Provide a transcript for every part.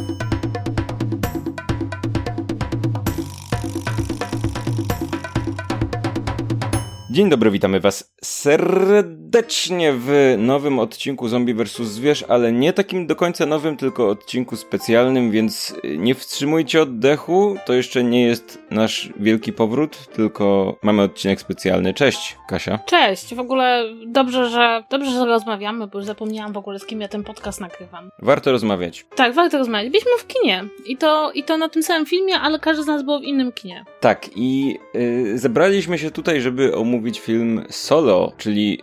Thank you. Dzień dobry, witamy Was serdecznie w nowym odcinku Zombie vs. Zwierz, ale nie takim do końca nowym, tylko odcinku specjalnym, więc nie wstrzymujcie oddechu. To jeszcze nie jest nasz wielki powrót, tylko mamy odcinek specjalny. Cześć, Kasia. Cześć, w ogóle dobrze, że dobrze, że rozmawiamy, bo już zapomniałam w ogóle z kim ja ten podcast nagrywam. Warto rozmawiać. Tak, warto rozmawiać. Byliśmy w kinie i to, i to na tym samym filmie, ale każdy z nas był w innym kinie. Tak, i y, zebraliśmy się tutaj, żeby omówić film Solo, czyli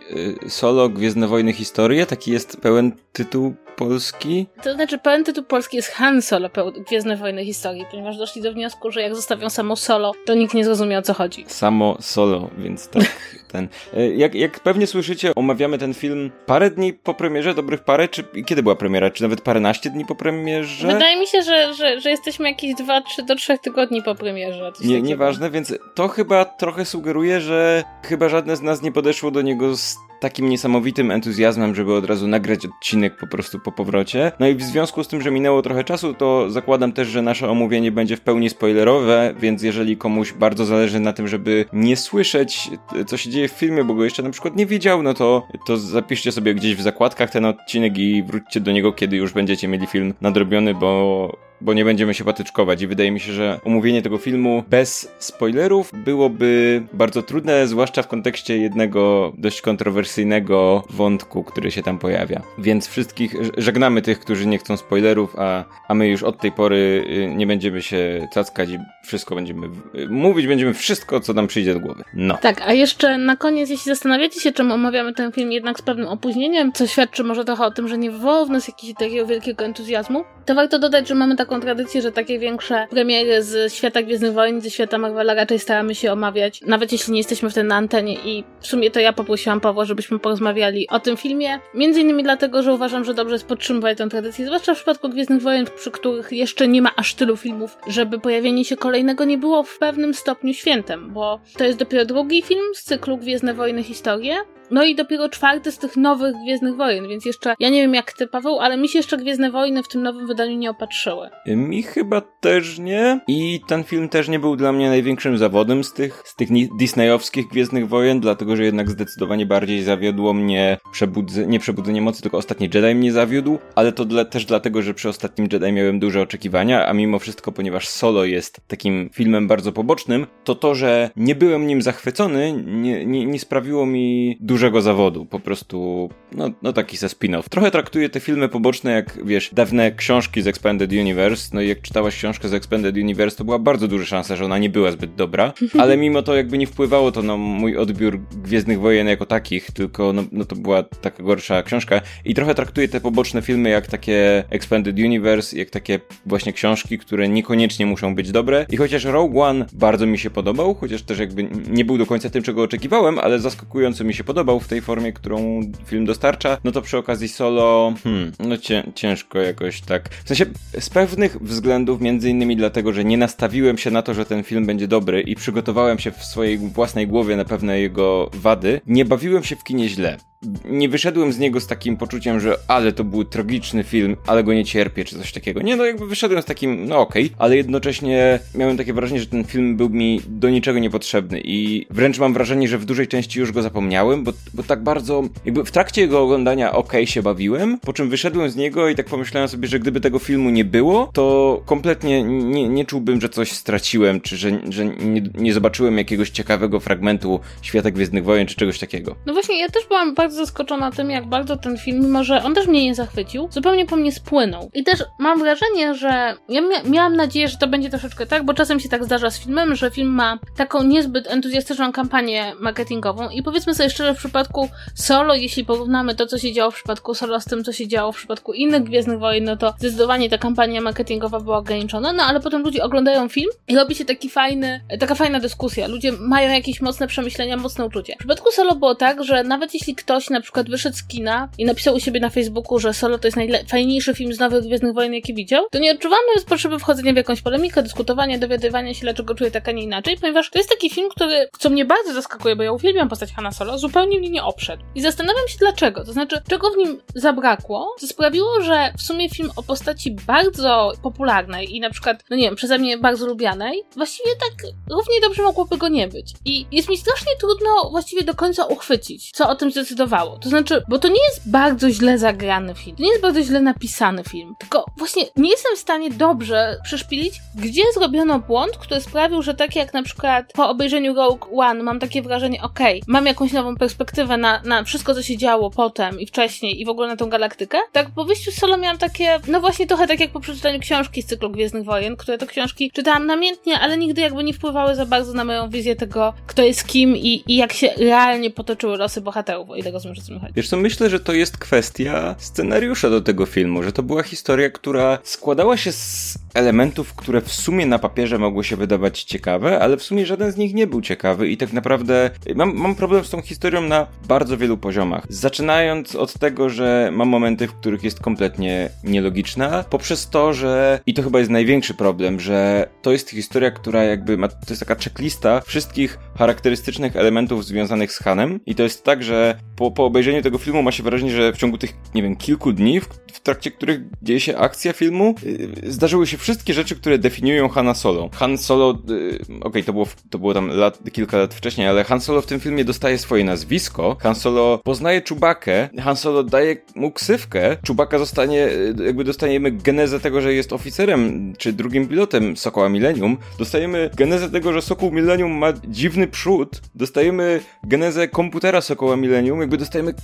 y, Solo Gwiezdne Wojny Historie. Taki jest pełen tytuł polski. To znaczy, pełen tytuł polski jest Han Solo, Gwiezdne Wojny Historii, ponieważ doszli do wniosku, że jak zostawią samo Solo, to nikt nie zrozumie o co chodzi. Samo Solo, więc tak. ten. Y, jak, jak pewnie słyszycie, omawiamy ten film parę dni po premierze, dobrych parę, czy kiedy była premiera? Czy nawet paręnaście dni po premierze? Wydaje mi się, że, że, że jesteśmy jakieś dwa, trzy do trzech tygodni po premierze. Nie, nieważne, więc to chyba trochę sugeruje, że chyba żadne z nas nie podeszło do niego z takim niesamowitym entuzjazmem, żeby od razu nagrać odcinek po prostu po powrocie. No i w związku z tym, że minęło trochę czasu, to zakładam też, że nasze omówienie będzie w pełni spoilerowe, więc jeżeli komuś bardzo zależy na tym, żeby nie słyszeć, co się dzieje w filmie, bo go jeszcze na przykład nie widział, no to, to zapiszcie sobie gdzieś w zakładkach ten odcinek i wróćcie do niego, kiedy już będziecie mieli film nadrobiony, bo bo nie będziemy się patyczkować i wydaje mi się, że omówienie tego filmu bez spoilerów byłoby bardzo trudne, zwłaszcza w kontekście jednego dość kontrowersyjnego wątku, który się tam pojawia. Więc wszystkich żegnamy tych, którzy nie chcą spoilerów, a, a my już od tej pory y, nie będziemy się cackać i wszystko będziemy y, mówić, będziemy wszystko, co nam przyjdzie do głowy. No. Tak, a jeszcze na koniec, jeśli zastanawiacie się, czemu omawiamy ten film jednak z pewnym opóźnieniem, co świadczy może trochę o tym, że nie wywołał w nas jakiegoś takiego wielkiego entuzjazmu, to warto dodać, że mamy tak taką tradycję, że takie większe premiery z świata Gwiezdnych Wojen, ze świata Marvela raczej staramy się omawiać, nawet jeśli nie jesteśmy wtedy na antenie i w sumie to ja poprosiłam Pawła, żebyśmy porozmawiali o tym filmie. Między innymi dlatego, że uważam, że dobrze jest podtrzymywać tę tradycję, zwłaszcza w przypadku Gwiezdnych Wojen, przy których jeszcze nie ma aż tylu filmów, żeby pojawienie się kolejnego nie było w pewnym stopniu świętem, bo to jest dopiero drugi film z cyklu Gwiezdne Wojny Historie, no i dopiero czwarty z tych nowych Gwiezdnych Wojen, więc jeszcze, ja nie wiem jak ty, Paweł, ale mi się jeszcze Gwiezdne Wojny w tym nowym wydaniu nie opatrzyły. Mi chyba też nie. I ten film też nie był dla mnie największym zawodem z tych, z tych disneyowskich Gwiezdnych Wojen, dlatego że jednak zdecydowanie bardziej zawiodło mnie przebudze, nie Przebudzenie Mocy, tylko Ostatni Jedi mnie zawiódł, ale to dla, też dlatego, że przy Ostatnim Jedi miałem duże oczekiwania, a mimo wszystko, ponieważ Solo jest takim filmem bardzo pobocznym, to to, że nie byłem nim zachwycony, nie, nie, nie sprawiło mi dużego zawodu, po prostu, no, no taki se spin-off. Trochę traktuję te filmy poboczne jak, wiesz, dawne książki z Expanded Universe, no i jak czytałaś książkę z Expanded Universe, to była bardzo duża szansa, że ona nie była zbyt dobra, ale mimo to jakby nie wpływało to na mój odbiór Gwiezdnych Wojen jako takich, tylko no, no to była taka gorsza książka i trochę traktuję te poboczne filmy jak takie Expanded Universe, jak takie właśnie książki, które niekoniecznie muszą być dobre i chociaż Rogue One bardzo mi się podobał, chociaż też jakby nie był do końca tym, czego oczekiwałem, ale zaskakująco mi się podobał, w tej formie, którą film dostarcza, no to przy okazji solo, hmm, no ciężko jakoś tak. W sensie z pewnych względów, między innymi dlatego, że nie nastawiłem się na to, że ten film będzie dobry i przygotowałem się w swojej własnej głowie na pewne jego wady, nie bawiłem się w kinie źle nie wyszedłem z niego z takim poczuciem, że ale to był tragiczny film, ale go nie cierpię, czy coś takiego. Nie, no jakby wyszedłem z takim, no okej, okay, ale jednocześnie miałem takie wrażenie, że ten film był mi do niczego niepotrzebny i wręcz mam wrażenie, że w dużej części już go zapomniałem, bo, bo tak bardzo, jakby w trakcie jego oglądania okej okay się bawiłem, po czym wyszedłem z niego i tak pomyślałem sobie, że gdyby tego filmu nie było, to kompletnie nie, nie czułbym, że coś straciłem, czy że, że nie, nie zobaczyłem jakiegoś ciekawego fragmentu Świata Gwiezdnych Wojen, czy czegoś takiego. No właśnie, ja też byłam bardzo bardzo zaskoczona tym, jak bardzo ten film, mimo że on też mnie nie zachwycił, zupełnie po mnie spłynął. I też mam wrażenie, że ja mia miałam nadzieję, że to będzie troszeczkę tak, bo czasem się tak zdarza z filmem, że film ma taką niezbyt entuzjastyczną kampanię marketingową i powiedzmy sobie szczerze, w przypadku Solo, jeśli porównamy to, co się działo w przypadku Solo z tym, co się działo w przypadku innych Gwiezdnych Wojen, no to zdecydowanie ta kampania marketingowa była ograniczona, no ale potem ludzie oglądają film i robi się taki fajny, taka fajna dyskusja. Ludzie mają jakieś mocne przemyślenia, mocne uczucie. W przypadku Solo było tak, że nawet jeśli ktoś ktoś na przykład wyszedł z kina i napisał u siebie na Facebooku, że Solo to jest najfajniejszy film z nowych Gwiezdnych Wojen, jaki widział, to nie odczuwamy potrzeby wchodzenia w jakąś polemikę, dyskutowania, dowiadywania się, dlaczego czuję tak, a nie inaczej, ponieważ to jest taki film, który, co mnie bardzo zaskakuje, bo ja uwielbiam postać Hanna Solo, zupełnie mnie nie obszedł. I zastanawiam się dlaczego, to znaczy, czego w nim zabrakło, co sprawiło, że w sumie film o postaci bardzo popularnej i na przykład, no nie wiem, przeze mnie bardzo lubianej, właściwie tak równie dobrze mogłoby go nie być. I jest mi strasznie trudno właściwie do końca uchwycić, co o tym zdecydowało. To znaczy, bo to nie jest bardzo źle zagrany film, to nie jest bardzo źle napisany film, tylko właśnie nie jestem w stanie dobrze przeszpilić, gdzie zrobiono błąd, który sprawił, że tak jak na przykład po obejrzeniu Rogue One mam takie wrażenie, okej, okay, mam jakąś nową perspektywę na, na wszystko, co się działo potem i wcześniej i w ogóle na tą galaktykę, tak po wyjściu solo miałam takie, no właśnie trochę tak jak po przeczytaniu książki z cyklu Gwiezdnych Wojen, które to książki czytałam namiętnie, ale nigdy jakby nie wpływały za bardzo na moją wizję tego, kto jest kim i, i jak się realnie potoczyły losy bohaterów, o ile rozumiesz, o co mi chodzi. Wiesz co, myślę, że to jest kwestia scenariusza do tego filmu, że to była historia, która składała się z elementów, które w sumie na papierze mogły się wydawać ciekawe, ale w sumie żaden z nich nie był ciekawy i tak naprawdę mam, mam problem z tą historią na bardzo wielu poziomach. Zaczynając od tego, że mam momenty, w których jest kompletnie nielogiczna, poprzez to, że i to chyba jest największy problem, że to jest historia, która jakby ma, to jest taka checklista wszystkich charakterystycznych elementów związanych z Hanem i to jest tak, że po, po obejrzeniu tego filmu ma się wrażenie, że w ciągu tych, nie wiem, kilku dni, w, w trakcie których dzieje się akcja filmu, yy, zdarzyły się wszystkie rzeczy, które definiują Hanna Solo. Han Solo, yy, okej, okay, to, było, to było tam lat, kilka lat wcześniej, ale Han Solo w tym filmie dostaje swoje nazwisko, Han Solo poznaje Czubakę, Han Solo daje mu ksywkę, Czubaka zostanie, y, jakby dostajemy genezę tego, że jest oficerem, czy drugim pilotem Sokoła Millennium, dostajemy genezę tego, że Sokół Millennium ma dziwny przód, dostajemy genezę komputera Sokoła Millennium, jakby dostajemy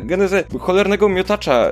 genezę cholernego miotacza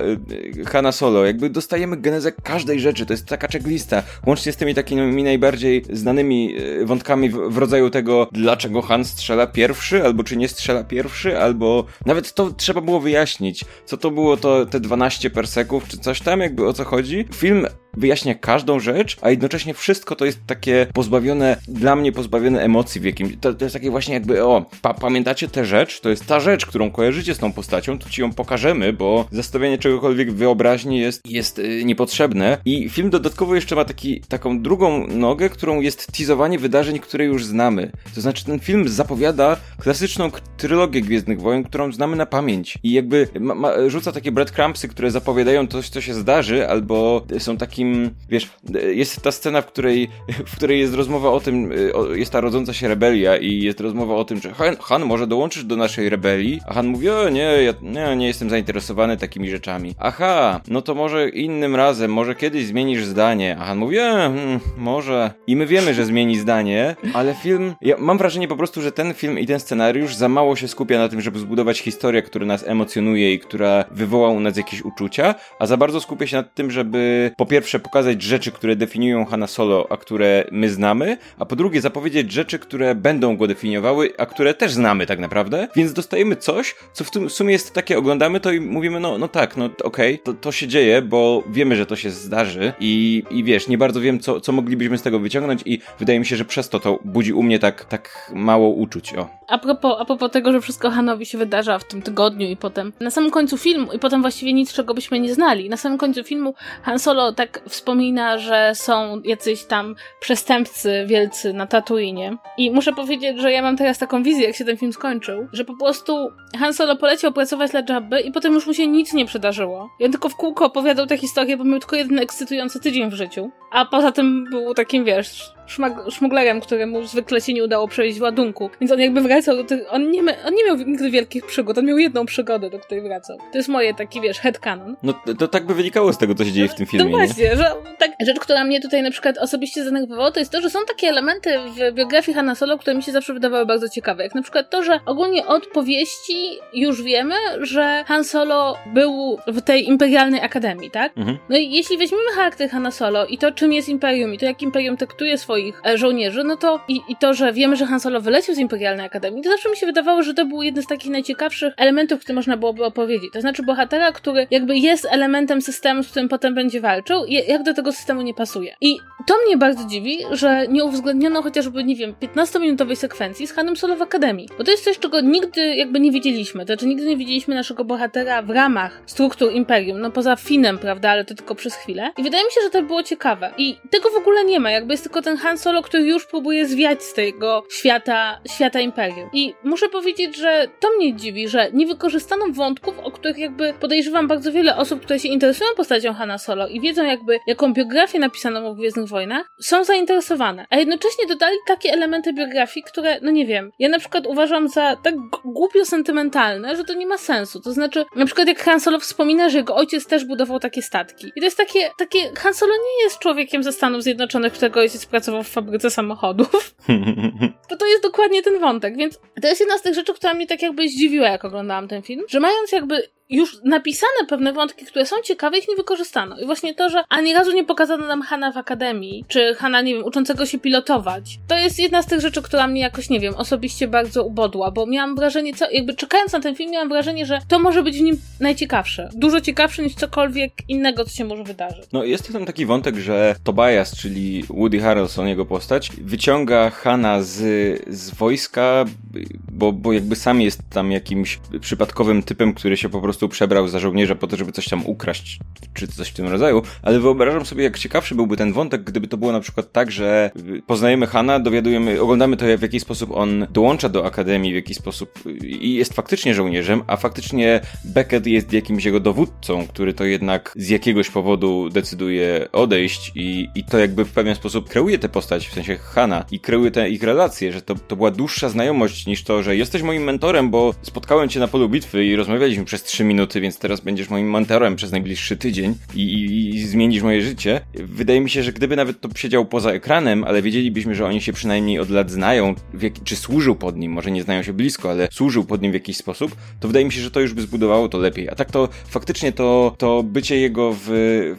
y, Hanna Solo, jakby dostajemy genezę każdej rzeczy, to jest taka checklista, łącznie z tymi takimi najbardziej znanymi y, wątkami w, w rodzaju tego, dlaczego Han strzela pierwszy, albo czy nie strzela pierwszy, albo nawet to trzeba było wyjaśnić, co to było to te 12 perseków, czy coś tam, jakby o co chodzi. Film wyjaśnia każdą rzecz, a jednocześnie wszystko to jest takie pozbawione, dla mnie pozbawione emocji w jakimś, to, to jest takie właśnie jakby, o, pa, pamiętacie tę rzecz? To jest ta rzecz, którą kojarzycie z tą postacią, to ci ją pokażemy, bo zastawianie czegokolwiek w wyobraźni jest, jest yy, niepotrzebne i film dodatkowo jeszcze ma taki, taką drugą nogę, którą jest teasowanie wydarzeń, które już znamy. To znaczy ten film zapowiada klasyczną trylogię Gwiezdnych Wojen, którą znamy na pamięć i jakby ma, ma, rzuca takie breadcrumbsy, które zapowiadają coś, co się zdarzy, albo są takim wiesz, jest ta scena, w której, w której jest rozmowa o tym, jest ta rodząca się rebelia i jest rozmowa o tym, że Han, Han może dołączysz do naszej rebelii, a Han mówi, o nie, ja nie, nie jestem zainteresowany takimi rzeczami. Aha, no to może innym razem, może kiedyś zmienisz zdanie. A Han mówi, e, hmm, może. I my wiemy, że zmieni zdanie, ale film, ja mam wrażenie po prostu, że ten film i ten scenariusz za mało się skupia na tym, żeby zbudować historię, która nas emocjonuje i która wywoła u nas jakieś uczucia, a za bardzo skupia się na tym, żeby po pierwsze pokazać rzeczy, które definiują Hanna Solo, a które my znamy, a po drugie zapowiedzieć rzeczy, które będą go definiowały, a które też znamy tak naprawdę. Więc dostajemy coś, co w, tym, w sumie jest takie, oglądamy to i mówimy, no, no tak, no okej, okay, to, to się dzieje, bo wiemy, że to się zdarzy i, i wiesz, nie bardzo wiem, co, co moglibyśmy z tego wyciągnąć i wydaje mi się, że przez to to budzi u mnie tak, tak mało uczuć, o. A propos, a propos tego, że wszystko Hanowi się wydarza w tym tygodniu i potem na samym końcu filmu i potem właściwie nic, czego byśmy nie znali. Na samym końcu filmu Han Solo tak wspomina, że są jacyś tam przestępcy wielcy na Tatooine. I muszę powiedzieć, że ja mam teraz taką wizję, jak się ten film skończył, że po prostu Han Solo poleciał pracować dla Jabby i potem już mu się nic nie przydarzyło. I on tylko w kółko opowiadał tę historię, bo miał tylko jeden ekscytujący tydzień w życiu. A poza tym był takim, wiesz, szmuglerem, któremu zwykle się nie udało przewieźć ładunku. Więc on jakby wracał do tych... On nie, on nie miał nigdy wielkich przygód, on miał jedną przygodę, do której wracał. To jest moje taki, wiesz, headcanon. No to tak by wynikało z tego, co się dzieje w tym filmie. No właśnie, nie? że tak, rzecz, która mnie tutaj na przykład osobiście zanerwowała, to jest to, że są takie elementy w biografii Hanna Solo, które mi się zawsze wydawały bardzo ciekawe. Jak na przykład to, że ogólnie od powieści już wiemy, że Han Solo był w tej imperialnej akademii, tak? Mhm. No i jeśli weźmiemy charakter Hanna Solo i to, czym jest imperium i to, jak imperium traktuje swoich e, żołnierzy, no to i, i to, że wiemy, że Han Solo wyleciał z imperialnej akademii, to zawsze mi się wydawało, że to był jeden z takich najciekawszych elementów, które można byłoby opowiedzieć. To znaczy bohatera, który jakby jest elementem systemu, z którym potem będzie walczył, jak do tego systemu nie pasuje. I to mnie bardzo dziwi, że nie uwzględniono chociażby, nie wiem, 15-minutowej sekwencji z Hanem Solo w Akademii. Bo to jest coś, czego nigdy jakby nie widzieliśmy. To znaczy nigdy nie widzieliśmy naszego bohatera w ramach struktur Imperium, no poza Finem, prawda, ale to tylko przez chwilę. I wydaje mi się, że to było ciekawe. I tego w ogóle nie ma, jakby jest tylko ten Han Solo, który już próbuje zwiać z tego świata, świata Imperium. I muszę powiedzieć, że to mnie dziwi, że nie wykorzystano wątków, o których jakby podejrzewam bardzo wiele osób, które się interesują postacią Hanna Solo i wiedzą jakby, jaką biografię napisaną o Gwiezdnych Wojnach, są zainteresowane. A jednocześnie dodali takie elementy biografii, które, no nie wiem, ja na przykład uważam za tak głupio sentymentalne, że to nie ma sensu. To znaczy, na przykład jak Han Solo wspomina, że jego ojciec też budował takie statki. I to jest takie, takie, Han Solo nie jest człowiekiem ze Stanów Zjednoczonych, którego ojciec pracował w fabryce samochodów. to to jest dokładnie ten wątek, więc to jest jedna z tych rzeczy, która mnie tak jakby zdziwiła, jak oglądałam ten film, że mając jakby już napisane pewne wątki, które są ciekawe, ich nie wykorzystano. I właśnie to, że ani razu nie pokazano nam Hana w akademii, czy Hana, nie wiem, uczącego się pilotować, to jest jedna z tych rzeczy, która mnie jakoś, nie wiem, osobiście bardzo ubodła, bo miałam wrażenie, co, jakby czekając na ten film, miałam wrażenie, że to może być w nim najciekawsze. Dużo ciekawsze niż cokolwiek innego, co się może wydarzyć. No, jest tam taki wątek, że Tobias, czyli Woody Harrelson, jego postać, wyciąga Hana z, z wojska, bo, bo jakby sam jest tam jakimś przypadkowym typem, który się po prostu prostu przebrał za żołnierza po to, żeby coś tam ukraść, czy coś w tym rodzaju, ale wyobrażam sobie, jak ciekawszy byłby ten wątek, gdyby to było na przykład tak, że poznajemy Hana, dowiadujemy, oglądamy to, w jaki sposób on dołącza do Akademii, w jaki sposób i jest faktycznie żołnierzem, a faktycznie Beckett jest jakimś jego dowódcą, który to jednak z jakiegoś powodu decyduje odejść i, i to jakby w pewien sposób kreuje tę postać, w sensie Hana i kreuje te ich relacje, że to, to była dłuższa znajomość niż to, że jesteś moim mentorem, bo spotkałem cię na polu bitwy i rozmawialiśmy przez trzy minuty, więc teraz będziesz moim mentorem przez najbliższy tydzień i, i, i, zmienisz moje życie. Wydaje mi się, że gdyby nawet to siedział poza ekranem, ale wiedzielibyśmy, że oni się przynajmniej od lat znają, jak, czy służył pod nim, może nie znają się blisko, ale służył pod nim w jakiś sposób, to wydaje mi się, że to już by zbudowało to lepiej. A tak to faktycznie to, to bycie jego w,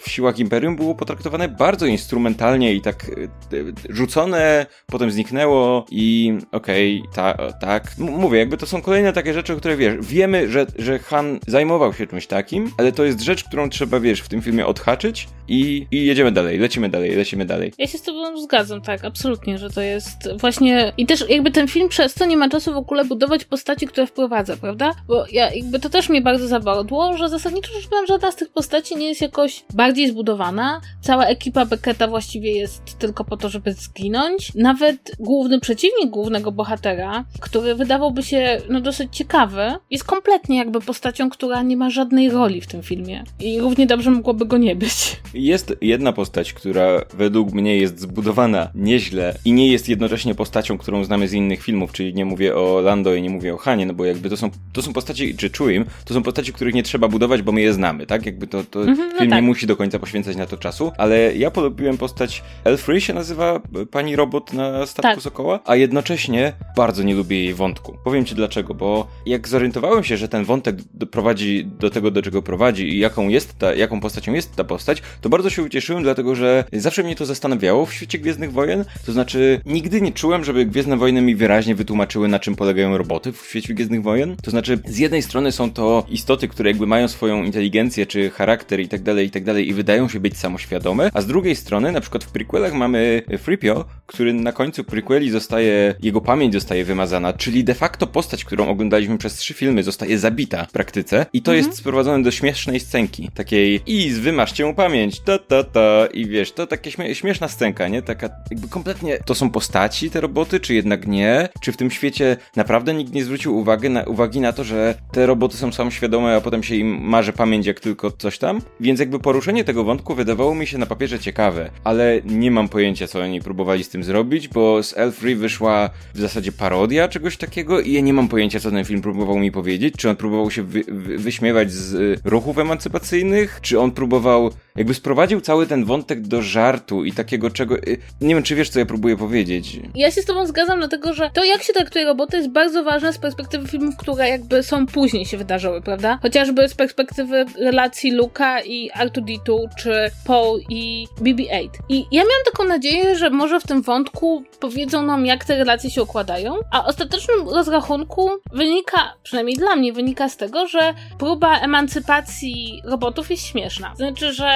w siłach Imperium było potraktowane bardzo instrumentalnie i tak e, rzucone, potem zniknęło i okej, okay, ta, tak. Mówię, jakby to są kolejne takie rzeczy, które wiesz, wiemy, że, że Han zajmował się czymś takim, ale to jest rzecz, którą trzeba, wiesz, w tym filmie odhaczyć i, i jedziemy dalej, lecimy dalej, lecimy dalej. Ja się z tobą zgadzam, tak, absolutnie, że to jest właśnie... I też jakby ten film przez to nie ma czasu w ogóle budować postaci, które wprowadza, prawda? Bo ja jakby to też mnie bardzo zabodło, że zasadniczo rzecz biorąc żadna z tych postaci nie jest jakoś bardziej zbudowana. Cała ekipa Becketa właściwie jest tylko po to, żeby zginąć. Nawet główny przeciwnik głównego bohatera, który wydawałby się no dosyć ciekawy, jest kompletnie jakby postacią, która nie ma żadnej roli w tym filmie. I równie dobrze mogłoby go nie być. Jest jedna postać, która według mnie jest zbudowana nieźle i nie jest jednocześnie postacią, którą znamy z innych filmów, czyli nie mówię o Lando i nie mówię o Hanie, no bo jakby to są, to są postaci, czy Chewim, to są postaci, których nie trzeba budować, bo my je znamy, tak? Jakby to, to mhm, no film tak. nie musi do końca poświęcać na to czasu, ale ja polubiłem postać Elfrey się nazywa pani robot na statku tak. Sokoła, a jednocześnie bardzo nie lubię jej wątku. Powiem ci dlaczego, bo jak zorientowałem się, że ten wątek prowadzi do tego, do czego prowadzi i jaką jest ta, jaką postacią jest ta postać, to bardzo się ucieszyłem, dlatego że zawsze mnie to zastanawiało w świecie Gwiezdnych Wojen, to znaczy nigdy nie czułem, żeby Gwiezdne Wojny mi wyraźnie wytłumaczyły, na czym polegają roboty w świecie Gwiezdnych Wojen. To znaczy, z jednej strony są to istoty, które jakby mają swoją inteligencję, czy charakter i tak dalej, i tak dalej, i wydają się być samoświadome, a z drugiej strony, na przykład w prequelach mamy Freepio, który na końcu prequeli zostaje, jego pamięć zostaje wymazana, czyli de facto postać, którą oglądaliśmy przez trzy filmy, zostaje zabita w praktyce i to mhm. jest sprowadzone do śmiesznej scenki, takiej i wymaszcie mu pamięć, ta ta ta i wiesz, to takie śmie śmieszna scenka, nie? Taka jakby kompletnie, to są postaci te roboty, czy jednak nie? Czy w tym świecie naprawdę nikt nie zwrócił uwagi na, uwagi na to, że te roboty są samoświadome, a potem się im marzy pamięć jak tylko coś tam? Więc jakby poruszenie tego wątku wydawało mi się na papierze ciekawe, ale nie mam pojęcia, co oni próbowali z tym zrobić, bo z Elfrey wyszła w zasadzie parodia czegoś takiego i ja nie mam pojęcia, co ten film próbował mi powiedzieć. Czy on próbował się wy, wyśmiewać z y, ruchów emancypacyjnych? Czy on próbował, jakby sprowadził cały ten wątek do żartu i takiego czego. Y, nie wiem, czy wiesz, co ja próbuję powiedzieć. Ja się z Tobą zgadzam, dlatego że to, jak się traktuje roboty, jest bardzo ważne z perspektywy filmów, które jakby są później się wydarzyły, prawda? Chociażby z perspektywy relacji Luka i R2D2, czy Paul i BB-8. I ja miałam taką nadzieję, że może w tym wątku powiedzą nam, jak te relacje się układają, a ostatecznym rozrachunku wynika, przynajmniej dla mnie, wynika z tego, że próba emancypacji robotów jest śmieszna. Znaczy, że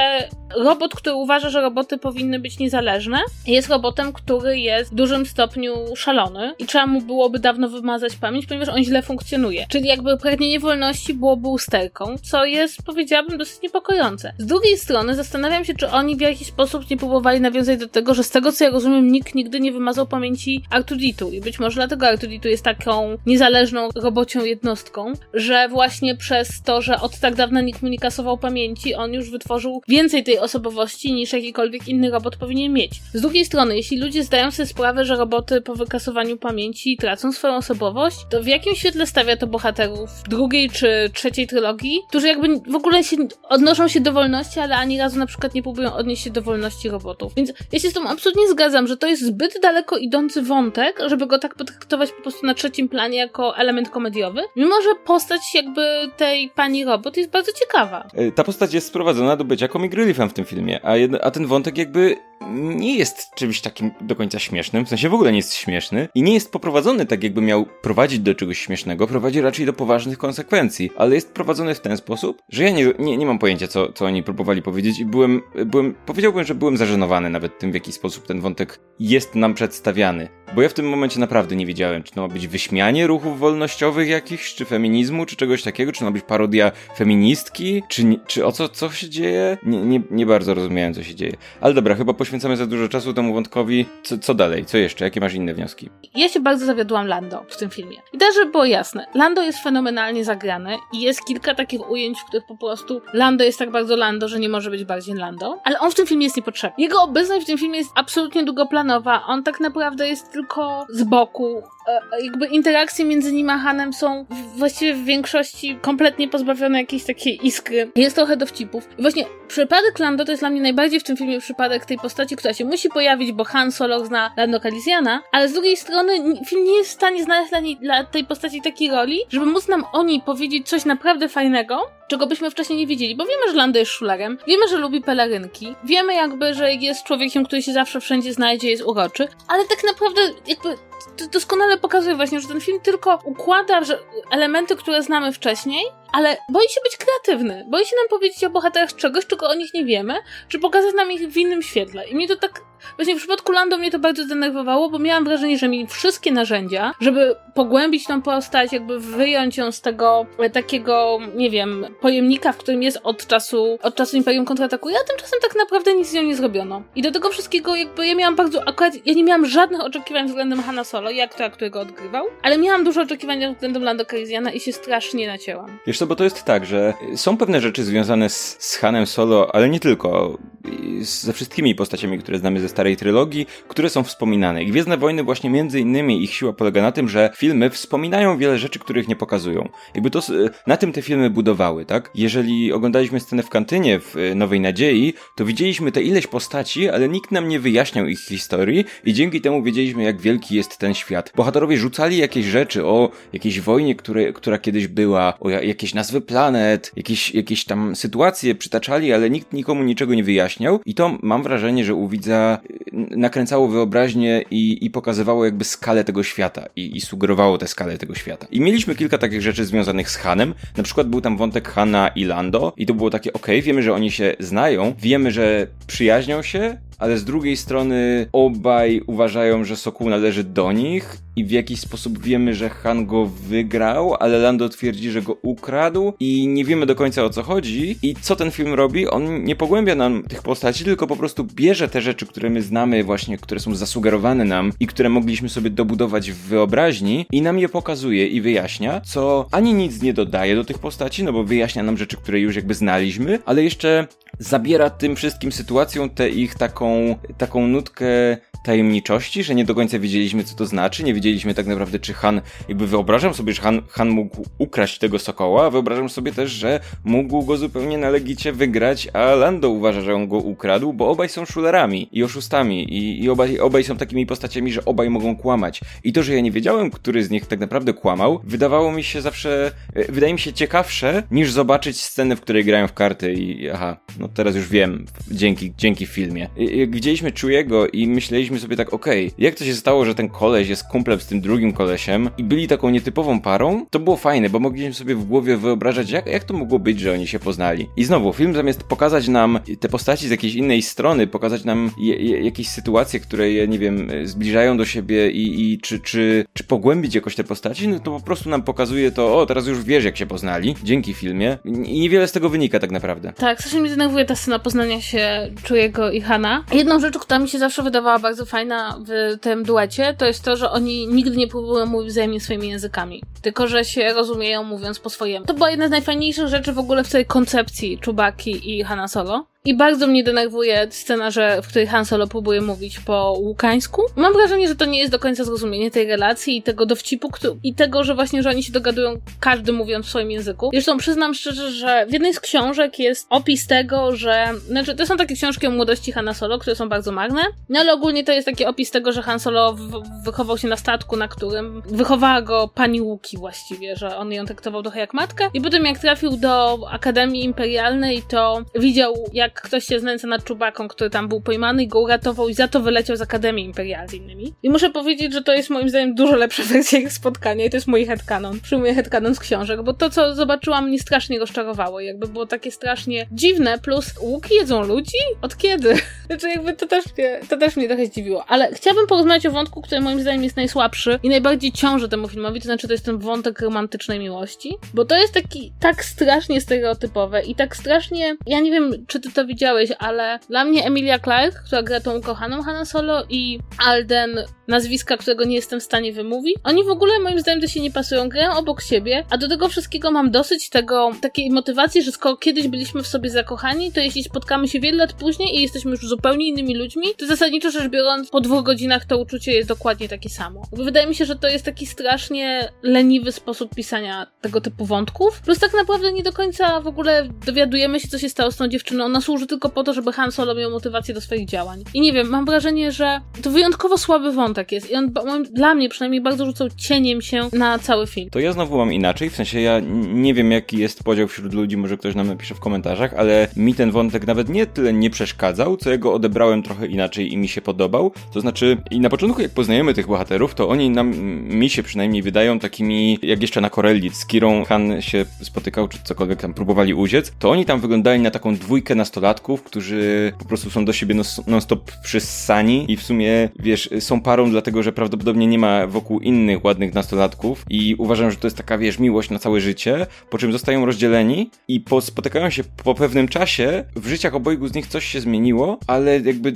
robot, który uważa, że roboty powinny być niezależne, jest robotem, który jest w dużym stopniu szalony i trzeba mu byłoby dawno wymazać pamięć, ponieważ on źle funkcjonuje. Czyli jakby pragnienie wolności byłoby usterką, co jest, powiedziałabym, dosyć niepokojące. Z drugiej strony zastanawiam się, czy oni w jakiś sposób nie próbowali nawiązać do tego, że z tego co ja rozumiem, nikt nigdy nie wymazał pamięci Artuditu i być może dlatego Artuditu jest taką niezależną robocią jednostką, że właśnie przez to, że od tak dawna nikt mu nie kasował pamięci, on już wytworzył więcej tej osobowości niż jakikolwiek inny robot powinien mieć. Z drugiej strony, jeśli ludzie zdają sobie sprawę, że roboty po wykasowaniu pamięci tracą swoją osobowość, to w jakim świetle stawia to bohaterów drugiej czy trzeciej trylogii, którzy jakby w ogóle się odnoszą się do wolności, ale ani razu na przykład nie próbują odnieść się do wolności robotów. Więc ja się z tym absolutnie zgadzam, że to jest zbyt daleko idący wątek, żeby go tak potraktować po prostu na trzecim planie jako element komediowy, mimo że postać jakby tej pani robot jest bardzo ciekawa. E, ta postać jest sprowadzona do bycia comic reliefem w tym filmie, a, a ten wątek jakby nie jest czymś takim do końca śmiesznym, w sensie w ogóle nie jest śmieszny i nie jest poprowadzony tak, jakby miał prowadzić do czegoś śmiesznego, prowadzi raczej do poważnych konsekwencji, ale jest prowadzony w ten sposób, że ja nie, nie, nie mam pojęcia, co, co oni próbowali powiedzieć i byłem, byłem, powiedziałbym, że byłem zażenowany nawet tym, w jaki sposób ten wątek jest nam przedstawiany. Bo ja w tym momencie naprawdę nie wiedziałem, czy to ma być wyśmianie ruchów wolnościowych jakichś, czy feminizmu, czy czegoś takiego, czy ma być parodia feministki, czy, czy o co, co się dzieje? Nie, nie, nie bardzo rozumiałem, co się dzieje. Ale dobra, chyba poświęcamy za dużo czasu temu wątkowi. Co, co dalej? Co jeszcze? Jakie masz inne wnioski? Ja się bardzo zawiodłam Lando w tym filmie. I też, żeby było jasne, Lando jest fenomenalnie zagrany i jest kilka takich ujęć, w których po prostu Lando jest tak bardzo Lando, że nie może być bardziej Lando, ale on w tym filmie jest niepotrzebny. Jego obecność w tym filmie jest absolutnie długoplanowa, on tak naprawdę jest tylko z boku. E, jakby interakcje między nim a Hanem są właściwie w większości kompletnie pozbawione jakiejś takiej iskry. Jest trochę dowcipów. I właśnie przypadek Lando to jest dla mnie najbardziej w tym filmie przypadek tej postaci, która się musi pojawić, bo Han Solo zna Lando Calrissiana, ale z drugiej strony film nie jest w stanie znaleźć dla, niej, dla tej postaci takiej roli, żeby móc nam o niej powiedzieć coś naprawdę fajnego, czego byśmy wcześniej nie wiedzieli, bo wiemy, że Lando jest szulerem, wiemy, że lubi pelerynki, wiemy jakby, że jest człowiekiem, który się zawsze wszędzie znajdzie, jest uroczy, ale tak naprawdę jakby doskonale pokazuje właśnie, że ten film tylko układa elementy, które znamy wcześniej, ale boi się być kreatywny. Boi się nam powiedzieć o bohaterach czegoś, czego o nich nie wiemy, czy pokazać nam ich w innym świetle. I mnie to tak Właśnie w przypadku Lando mnie to bardzo zdenerwowało, bo miałam wrażenie, że mieli wszystkie narzędzia, żeby pogłębić tą postać, jakby wyjąć ją z tego e, takiego, nie wiem, pojemnika, w którym jest od czasu, od czasu Imperium kontratakuje, a tymczasem tak naprawdę nic z nią nie zrobiono. I do tego wszystkiego jakby ja miałam bardzo, akurat ja nie miałam żadnych oczekiwań względem Hanna Solo, jak to, którego odgrywał, ale miałam dużo oczekiwań względem Lando Calrissiana i się strasznie nacięłam. Co, bo to jest tak, że są pewne rzeczy związane z, z Hanem Solo, ale nie tylko, ze wszystkimi postaciami, które znamy ze starej trylogii, które są wspominane. Gwiezdne Wojny właśnie między innymi ich siła polega na tym, że filmy wspominają wiele rzeczy, których nie pokazują. Jakby to, na tym te filmy budowały, tak? Jeżeli oglądaliśmy scenę w kantynie w e, Nowej Nadziei, to widzieliśmy te ileś postaci, ale nikt nam nie wyjaśniał ich historii i dzięki temu wiedzieliśmy, jak wielki jest ten świat. Bohaterowie rzucali jakieś rzeczy o jakiejś wojnie, które, która kiedyś była, o jakieś nazwy planet, jakieś, jakieś tam sytuacje przytaczali, ale nikt nikomu niczego nie wyjaśniał i to mam wrażenie, że u widza nakręcało wyobraźnię i, i pokazywało jakby skalę tego świata i, i sugerowało tę skalę tego świata. I mieliśmy kilka takich rzeczy związanych z Hanem. Na przykład był tam wątek Hana i Lando i to było takie, ok, wiemy, że oni się znają, wiemy, że przyjaźnią się, ale z drugiej strony obaj uważają, że Sokół należy do nich i w jakiś sposób wiemy, że Han go wygrał, ale Lando twierdzi, że go ukradł i nie wiemy do końca o co chodzi. I co ten film robi? On nie pogłębia nam tych postaci, tylko po prostu bierze te rzeczy, które my znamy właśnie, które są zasugerowane nam i które mogliśmy sobie dobudować w wyobraźni i nam je pokazuje i wyjaśnia, co ani nic nie dodaje do tych postaci, no bo wyjaśnia nam rzeczy, które już jakby znaliśmy, ale jeszcze zabiera tym wszystkim sytuacją tę ich taką, taką nutkę tajemniczości, że nie do końca wiedzieliśmy, co to znaczy, nie wiedzieliśmy tak naprawdę, czy Han, jakby wyobrażam sobie, że Han, Han mógł ukraść tego sokoła, a wyobrażam sobie też, że mógł go zupełnie na legicie wygrać, a Lando uważa, że on go ukradł, bo obaj są szulerami i oszustami i, i obaj, obaj są takimi postaciami, że obaj mogą kłamać. I to, że ja nie wiedziałem, który z nich tak naprawdę kłamał, wydawało mi się zawsze, e, wydaje mi się ciekawsze, niż zobaczyć scenę, w której grają w karty i aha, no teraz już wiem, dzięki, dzięki filmie. I, widzieliśmy Czujego i myśleliśmy sobie tak, okej, okay, jak to się stało, że ten koleś jest kumplem z tym drugim kolesiem i byli taką nietypową parą, to było fajne, bo mogliśmy sobie w głowie wyobrażać, jak, jak to mogło być, że oni się poznali. I znowu, film zamiast pokazać nam te postaci z jakiejś innej strony, pokazać nam je, je, jakieś sytuacje, które je, nie wiem, zbliżają do siebie i, i czy, czy, czy pogłębić jakoś te postaci, no to po prostu nam pokazuje to, o, teraz już wiesz, jak się poznali, dzięki filmie. I niewiele z tego wynika tak naprawdę. Tak, strasznie mnie denerwuje ta scena poznania się Czujego i Hana. Jedną rzecz, która mi się zawsze wydawała bardzo fajna w tym duecie, to jest to, że oni nigdy nie próbują mówić wzajemnie swoimi językami, tylko że się rozumieją mówiąc po swojemu. To była jedna z najfajniejszych rzeczy w ogóle w całej koncepcji Czubaki i Hana Solo. I bardzo mnie denerwuje scena, że, w której Han Solo próbuje mówić po łukańsku. Mam wrażenie, że to nie jest do końca zrozumienie tej relacji i tego dowcipu, i tego, że właśnie, że oni się dogadują, każdy mówiąc w swoim języku. Zresztą przyznam szczerze, że w jednej z książek jest opis tego, że, znaczy to są takie książki o młodości Hanna Solo, które są bardzo marne, no ale ogólnie to jest taki opis tego, że Han Solo wychował się na statku, na którym wychowała go pani Łuki właściwie, że on ją traktował trochę jak matkę i potem jak trafił do Akademii Imperialnej, to widział jak jak ktoś się znęca nad czubaką, który tam był pojmany i go uratował i za to wyleciał z Akademii Imperialnej. I muszę powiedzieć, że to jest moim zdaniem dużo lepsza wersja ich spotkania i to jest mój headcanon. Przyjmuję headcanon z książek, bo to, co zobaczyłam, mnie strasznie rozczarowało. Jakby było takie strasznie dziwne, plus łuki jedzą ludzi? Od kiedy? Znaczy jakby to też, mnie, to też mnie trochę zdziwiło. Ale chciałabym porozmawiać o wątku, który moim zdaniem jest najsłabszy i najbardziej ciąży temu filmowi, to znaczy to jest ten wątek romantycznej miłości. Bo to jest taki tak strasznie stereotypowe i tak strasznie, ja nie wiem, czy ty to widziałeś, ale dla mnie Emilia Clarke, która gra tą ukochaną Hanna Solo i Alden, nazwiska, którego nie jestem w stanie wymówić, oni w ogóle moim zdaniem to się nie pasują, grają obok siebie, a do tego wszystkiego mam dosyć tego, takiej motywacji, że skoro kiedyś byliśmy w sobie zakochani, to jeśli spotkamy się wiele lat później i jesteśmy już zupełnie innymi ludźmi, to zasadniczo rzecz biorąc, po dwóch godzinach to uczucie jest dokładnie takie samo. Wydaje mi się, że to jest taki strasznie leniwy sposób pisania tego typu wątków, plus tak naprawdę nie do końca w ogóle dowiadujemy się, co się stało z tą dziewczyną. Ona służy tylko po to, żeby Han Solo miał motywację do swoich działań. I nie wiem, mam wrażenie, że to wyjątkowo słaby wątek jest i on dla mnie przynajmniej bardzo rzucał cieniem się na cały film. To ja znowu mam inaczej, w sensie ja nie wiem jaki jest podział wśród ludzi, może ktoś nam napisze w komentarzach, ale mi ten wątek nawet nie tyle nie przeszkadzał, co ja odebrałem trochę inaczej i mi się podobał. To znaczy, i na początku jak poznajemy tych bohaterów, to oni nam, mi się przynajmniej wydają takimi, jak jeszcze na Corelli z Kirą Han się spotykał, czy cokolwiek tam próbowali uciec, to oni tam wyglądali na taką dwójkę nastolatków, którzy po prostu są do siebie non-stop przyssani i w sumie, wiesz, są parą dlatego, że prawdopodobnie nie ma wokół innych ładnych nastolatków i uważam, że to jest taka, wiesz, miłość na całe życie, po czym zostają rozdzieleni i po, spotykają się po pewnym czasie, w życiach obojgu z nich coś się zmieniło, ale jakby,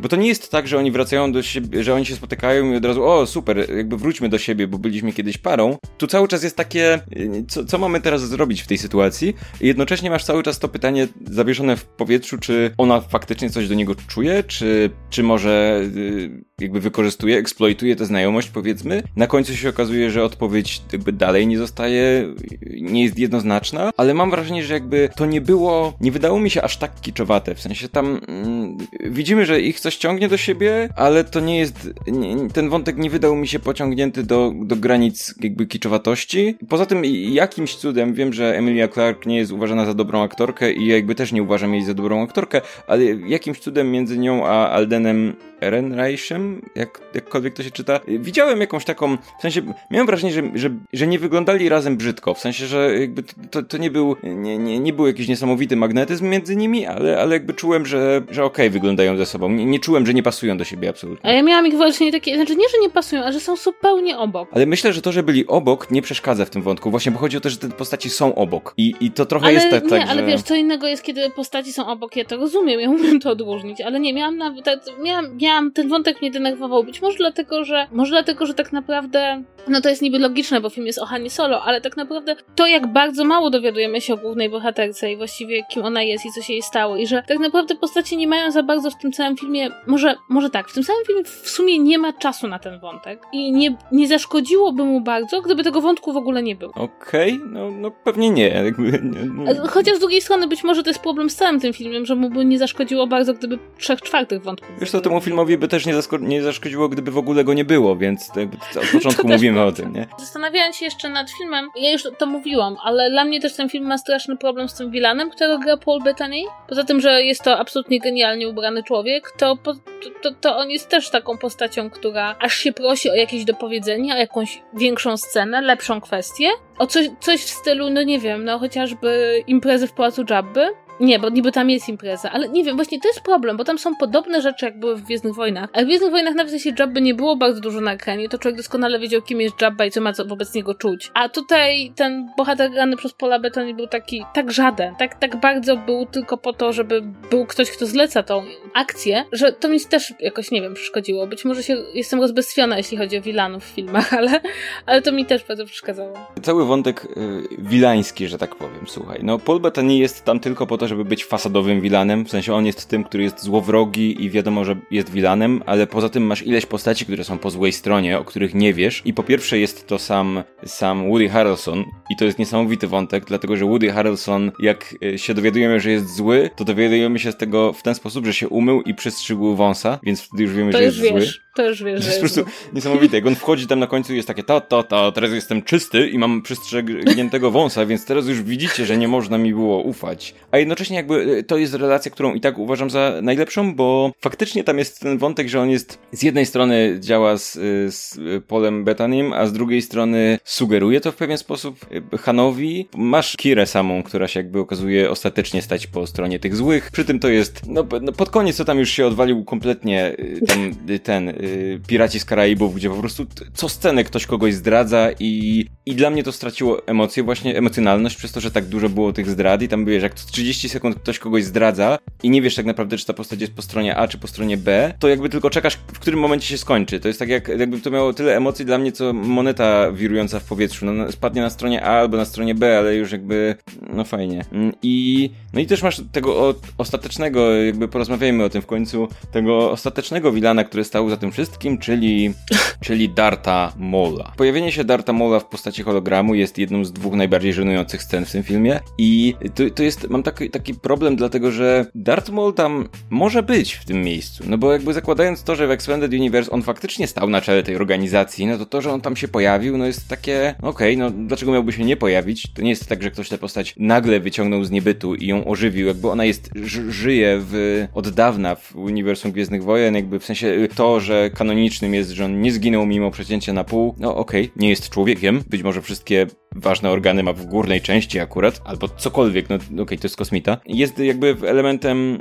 bo to nie jest tak, że oni wracają do siebie, że oni się spotykają i od razu, o super, jakby wróćmy do siebie, bo byliśmy kiedyś parą. Tu cały czas jest takie, co, co mamy teraz zrobić w tej sytuacji? I jednocześnie masz cały czas to pytanie zawieszone w powietrzu, czy ona faktycznie coś do niego czuje, czy, czy może y, jakby wykorzystuje, eksploituje tę znajomość, powiedzmy. Na końcu się okazuje, że odpowiedź jakby dalej nie zostaje, nie jest jednoznaczna, ale mam wrażenie, że jakby to nie było, nie wydało mi się aż tak kiczowate, w sensie tam mm, widzimy, że ich coś ciągnie do siebie, ale to nie jest, nie, ten wątek nie wydał mi się pociągnięty do, do granic jakby kiczowatości. Poza tym jakimś cudem wiem, że Emilia Clarke nie jest uważana za dobrą aktorkę i jakby też nie uważam jej za dobrą aktorkę, ale jakimś cudem między nią a Aldenem Ehrenreichem, jak, jakkolwiek to się czyta, widziałem jakąś taką, w sensie miałem wrażenie, że, że, że nie wyglądali razem brzydko, w sensie, że jakby to, to nie był, nie, nie, nie był jakiś niesamowity magnetyzm między nimi, ale, ale jakby czułem, że, że okej, okay, wyglądają ze sobą. Nie, nie, czułem, że nie pasują do siebie absolutnie. A ja miałam ich właśnie takie, znaczy nie, że nie pasują, ale że są zupełnie obok. Ale myślę, że to, że byli obok nie przeszkadza w tym wątku, właśnie bo chodzi o to, że te postaci są obok i, i to trochę ale jest tak, nie, tak, ale że... wiesz, co innego jest, kiedy postaci są obok, ja to rozumiem, ja umiem to odróżnić, ale nie, miałam nawet, miałam, miałam, ten wątek mnie denerwował, być może dlatego, że, może dlatego, że tak naprawdę, no to jest niby logiczne, bo film jest o Hanie Solo, ale tak naprawdę to, jak bardzo mało dowiadujemy się o głównej bohaterce i właściwie kim ona jest i co się jej stało i że tak naprawdę postaci nie mają za bardzo w tym całym filmie, może, może tak, w tym samym filmie w sumie nie ma czasu na ten wątek i nie, nie zaszkodziłoby mu bardzo, gdyby tego wątku w ogóle nie było. Okej, okay, no, no pewnie nie. Nie. Chociaż z drugiej strony być może to jest problem z całym tym filmem, że mu by nie zaszkodziło bardzo, gdyby trzech czwartych wątków. Wiesz co, temu filmowi by też nie, nie zaszkodziło, gdyby w ogóle go nie było, więc od początku mówimy mówimy o tym, nie? Zastanawiając się jeszcze nad filmem, ja już to mówiłam, ale dla mnie też ten film ma straszny problem z tym vilanem, którego gra Paul Bettany. Poza tym, że jest to absolutnie genialnie ubrany człowiek, to, to, to on jest też taką postacią, która aż się prosi o jakieś dopowiedzenie, o jakąś większą scenę, lepszą kwestię. O coś, coś w stylu, no nie wiem, no chociażby imprezy w Pałacu Jabby, nie, bo niby tam jest impreza, ale nie wiem, właśnie to jest problem, bo tam są podobne rzeczy, jak były w Gwiezdnych Wojnach. A w Gwiezdnych Wojnach nawet jeśli Jabby nie było bardzo dużo na ekranie, to człowiek doskonale wiedział, kim jest Jabba i co ma co wobec niego czuć. A tutaj ten bohater grany przez Paula Bettany był taki, tak żaden, tak, tak bardzo był tylko po to, żeby był ktoś, kto zleca tą akcję, że to mi też jakoś, nie wiem, przeszkodziło. Być może się jestem rozbestwiona, jeśli chodzi o wilanów w filmach, ale, ale to mi też bardzo przeszkadzało. Cały wątek y, wilański, że tak powiem, słuchaj. No, Paul Bettany jest tam tylko po to, żeby być fasadowym vilanem, w sensie on jest tym, który jest złowrogi i wiadomo, że jest vilanem, ale poza tym masz ileś postaci, które są po złej stronie, o których nie wiesz i po pierwsze jest to sam, sam Woody Harrelson i to jest niesamowity wątek, dlatego że Woody Harrelson, jak e, się dowiadujemy, że jest zły, to dowiadujemy się z tego w ten sposób, że się umył i przystrzygł wąsa, więc wtedy już wiemy, to że jest wiesz. zły. To już wiesz, to jest po prostu niesamowite. Jak on wchodzi tam na końcu i jest takie to, to, to, teraz jestem czysty i mam przystrzegniętego wąsa, więc teraz już widzicie, że nie można mi było ufać. A jednocześnie jakby e, to jest relacja, którą i tak uważam za najlepszą, bo faktycznie tam jest ten wątek, że on jest z jednej strony działa z, z Polem Betanim, a z drugiej strony sugeruje to w pewien sposób Hanowi. Masz Kirę samą, która się jakby okazuje ostatecznie stać po stronie tych złych. Przy tym to jest, no, no pod koniec to tam już się odwalił kompletnie ten y, Piraci z Karaibów, gdzie po prostu co scenę ktoś kogoś zdradza i, i dla mnie to straciło emocje, właśnie emocjonalność przez to, że tak dużo było tych zdrad i tam wiesz, jak 30 sekund ktoś kogoś zdradza i nie wiesz tak naprawdę, czy ta postać jest po stronie A, czy po stronie B, to jakby tylko czekasz, w którym momencie się skończy. To jest tak jak, jakby to miało tyle emocji dla mnie, co moneta wirująca w powietrzu. No, spadnie na stronie A albo na stronie B, ale już jakby, no fajnie. Mm, I, no i też masz tego o, ostatecznego, jakby porozmawiajmy o tym w końcu, tego ostatecznego wilana, który stał za tym wszystkim, czyli, czyli Darta Mola. Pojawienie się Darta Mola w postaci hologramu jest jedną z dwóch najbardziej żenujących scen w tym filmie i to, to jest, mam taki, taki problem, dlatego że Darth Maul tam może być w tym miejscu, no bo jakby zakładając to, że w Expanded Universe on faktycznie stał na czele tej organizacji, no to to, że on tam się pojawił, no jest takie, okej, okay, no dlaczego miałby się nie pojawić? To nie jest tak, że ktoś tę postać nagle wyciągnął z niebytu i ją ożywił, jakby ona jest, żyje w, od dawna w uniwersum Gwiezdnych Wojen, jakby w sensie to, że kanonicznym jest, że on nie zginął mimo przecięcia na pół, no okej, okay, nie jest człowiekiem, być może wszystkie ważne organy ma w górnej części akurat, albo cokolwiek, no okej, okay, to jest Jest jakby elementem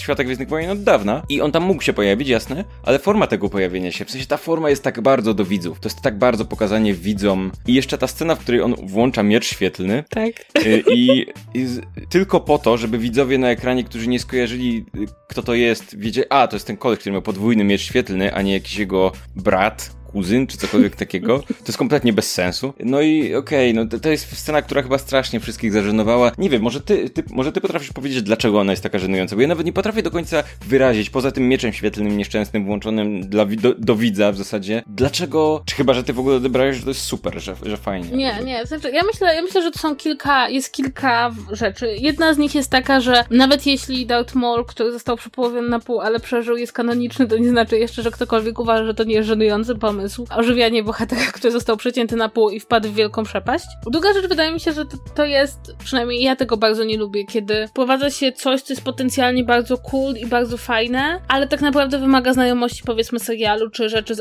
świata Gwiezdnych Wojen od dawna i on tam mógł się pojawić, jasne, ale forma tego pojawienia się, w sensie ta forma jest tak bardzo do widzów, to jest tak bardzo pokazanie widzom i jeszcze ta scena, w której on włącza miecz świetlny. Tak. Y, I, i tylko po to, żeby widzowie na ekranie, którzy nie skojarzyli y, kto to jest, wiedzieli, a to jest ten koleś, który miał podwójny miecz świetlny, a nie jakiś jego brat, kuzyn, czy cokolwiek takiego. To jest kompletnie bez sensu. No i okej, okay, no to, to, jest scena, która chyba strasznie wszystkich zażenowała. Nie wiem, może ty, ty, może ty potrafisz powiedzieć, dlaczego ona jest taka żenująca, bo ja nawet nie potrafię do końca wyrazić, poza tym mieczem świetlnym, nieszczęsnym, włączonym dla, do, do widza w zasadzie, dlaczego, czy chyba, że ty w ogóle odebrałeś, że to jest super, że, że fajnie. Nie, nie, znaczy, ja myślę, ja myślę, że to są kilka, jest kilka rzeczy. Jedna z nich jest taka, że nawet jeśli Darth Maul, który został przepołowiony na pół, ale przeżył, jest kanoniczny, to nie znaczy jeszcze, że ktokolwiek uważa, że to nie jest żenujący pomysł pomysł. Ożywianie bohatera, który został przecięty na pół i wpadł w wielką przepaść. Druga rzecz, wydaje mi się, że to, to jest, przynajmniej ja tego bardzo nie lubię, kiedy wprowadza się coś, co jest potencjalnie bardzo cool i bardzo fajne, ale tak naprawdę wymaga znajomości, powiedzmy, serialu czy rzeczy z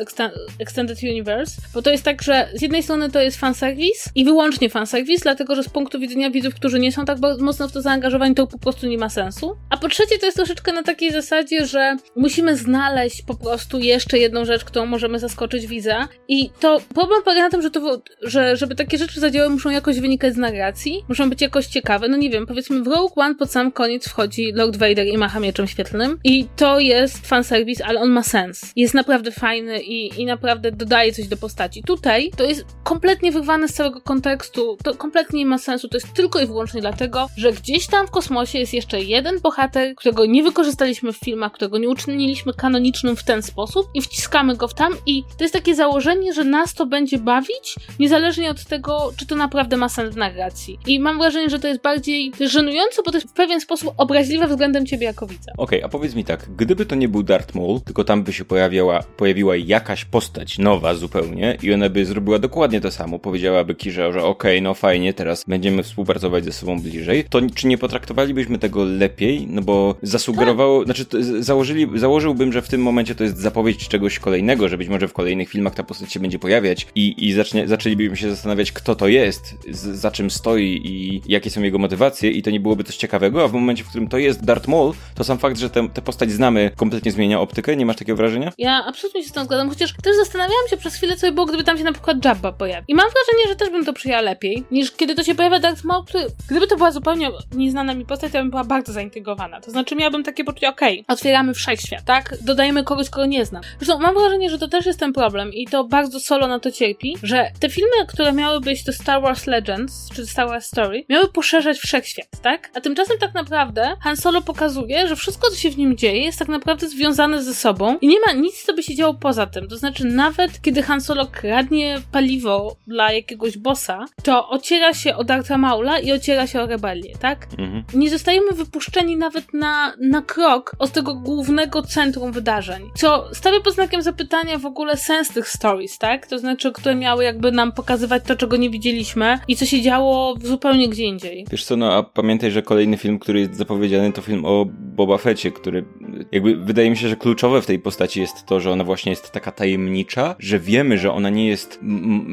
Extended Universe. Bo to jest tak, że z jednej strony to jest fanservice i wyłącznie fanservice, dlatego że z punktu widzenia widzów, którzy nie są tak mocno w to zaangażowani, to po prostu nie ma sensu. A po trzecie, to jest troszeczkę na takiej zasadzie, że musimy znaleźć po prostu jeszcze jedną rzecz, którą możemy zaskoczyć widza. I to problem polega na tym, że, to, że żeby takie rzeczy zadziałały, muszą jakoś wynikać z narracji, muszą być jakoś ciekawe. No nie wiem, powiedzmy w Rogue One pod sam koniec wchodzi Lord Vader i macha mieczem świetlnym i to jest fanservice, ale on ma sens. Jest naprawdę fajny i, i naprawdę dodaje coś do postaci. Tutaj to jest kompletnie wyrwane z całego kontekstu, to kompletnie nie ma sensu, to jest tylko i wyłącznie dlatego, że gdzieś tam w kosmosie jest jeszcze jeden bohater, którego nie wykorzystaliśmy w filmach, którego nie uczyniliśmy kanonicznym w ten sposób i wciskamy go w tam i to jest tak takie założenie, że nas to będzie bawić, niezależnie od tego, czy to naprawdę ma sens w narracji. I mam wrażenie, że to jest bardziej żenujące, bo to jest w pewien sposób obraźliwe względem ciebie jako widza. Okej, okay, a powiedz mi tak, gdyby to nie był Darth Maul, tylko tam by się pojawiała, pojawiła jakaś postać nowa zupełnie i ona by zrobiła dokładnie to samo, powiedziałaby Kirze, że okej, okay, no fajnie, teraz będziemy współpracować ze sobą bliżej, to czy nie potraktowalibyśmy tego lepiej? No bo zasugerowało, tak. znaczy założyli, założyłbym, że w tym momencie to jest zapowiedź czegoś kolejnego, że być może w kolejnych filmach ta postać się będzie pojawiać i, i zacznie, zaczęlibyśmy się zastanawiać, kto to jest, z, za czym stoi i jakie są jego motywacje i to nie byłoby coś ciekawego, a w momencie, w którym to jest Darth Maul, to sam fakt, że tę postać znamy, kompletnie zmienia optykę. Nie masz takiego wrażenia? Ja absolutnie się z tym zgadzam, chociaż też zastanawiałam się przez chwilę, co by było, gdyby tam się na przykład Jabba pojawił. I mam wrażenie, że też bym to przyjęła lepiej, niż kiedy to się pojawia Darth Maul, który, gdyby to była zupełnie nieznana mi postać, to bym była bardzo zaintrygowana. To znaczy miałabym takie poczucie, okej, okay, otwieramy wszechświat, tak? Dodajemy kogoś, kogo nie znam. Zresztą mam wrażenie, że to też jest ten problem i to bardzo solo na to cierpi, że te filmy, które miały być to Star Wars Legends, czy Star Wars Story, miały poszerzać wszechświat, tak? A tymczasem tak naprawdę Han Solo pokazuje, że wszystko, co się w nim dzieje, jest tak naprawdę związane ze sobą i nie ma nic, co by się działo poza tym. To znaczy, nawet kiedy Han Solo kradnie paliwo dla jakiegoś bossa, to ociera się o Dartha Maula i ociera się o rebelię, tak? Mhm. Nie zostajemy wypuszczeni nawet na, na krok od tego głównego centrum wydarzeń, co stawia pod znakiem zapytania w ogóle sens tych stories, tak? To znaczy, które miały jakby nam pokazywać to, czego nie widzieliśmy i co się działo zupełnie gdzie indziej. Wiesz co, no a pamiętaj, że kolejny film, który jest zapowiedziany, to film o Boba Fecie, który jakby wydaje mi się, że kluczowe w tej postaci jest to, że ona właśnie jest taka tajemnicza, że wiemy, że ona nie jest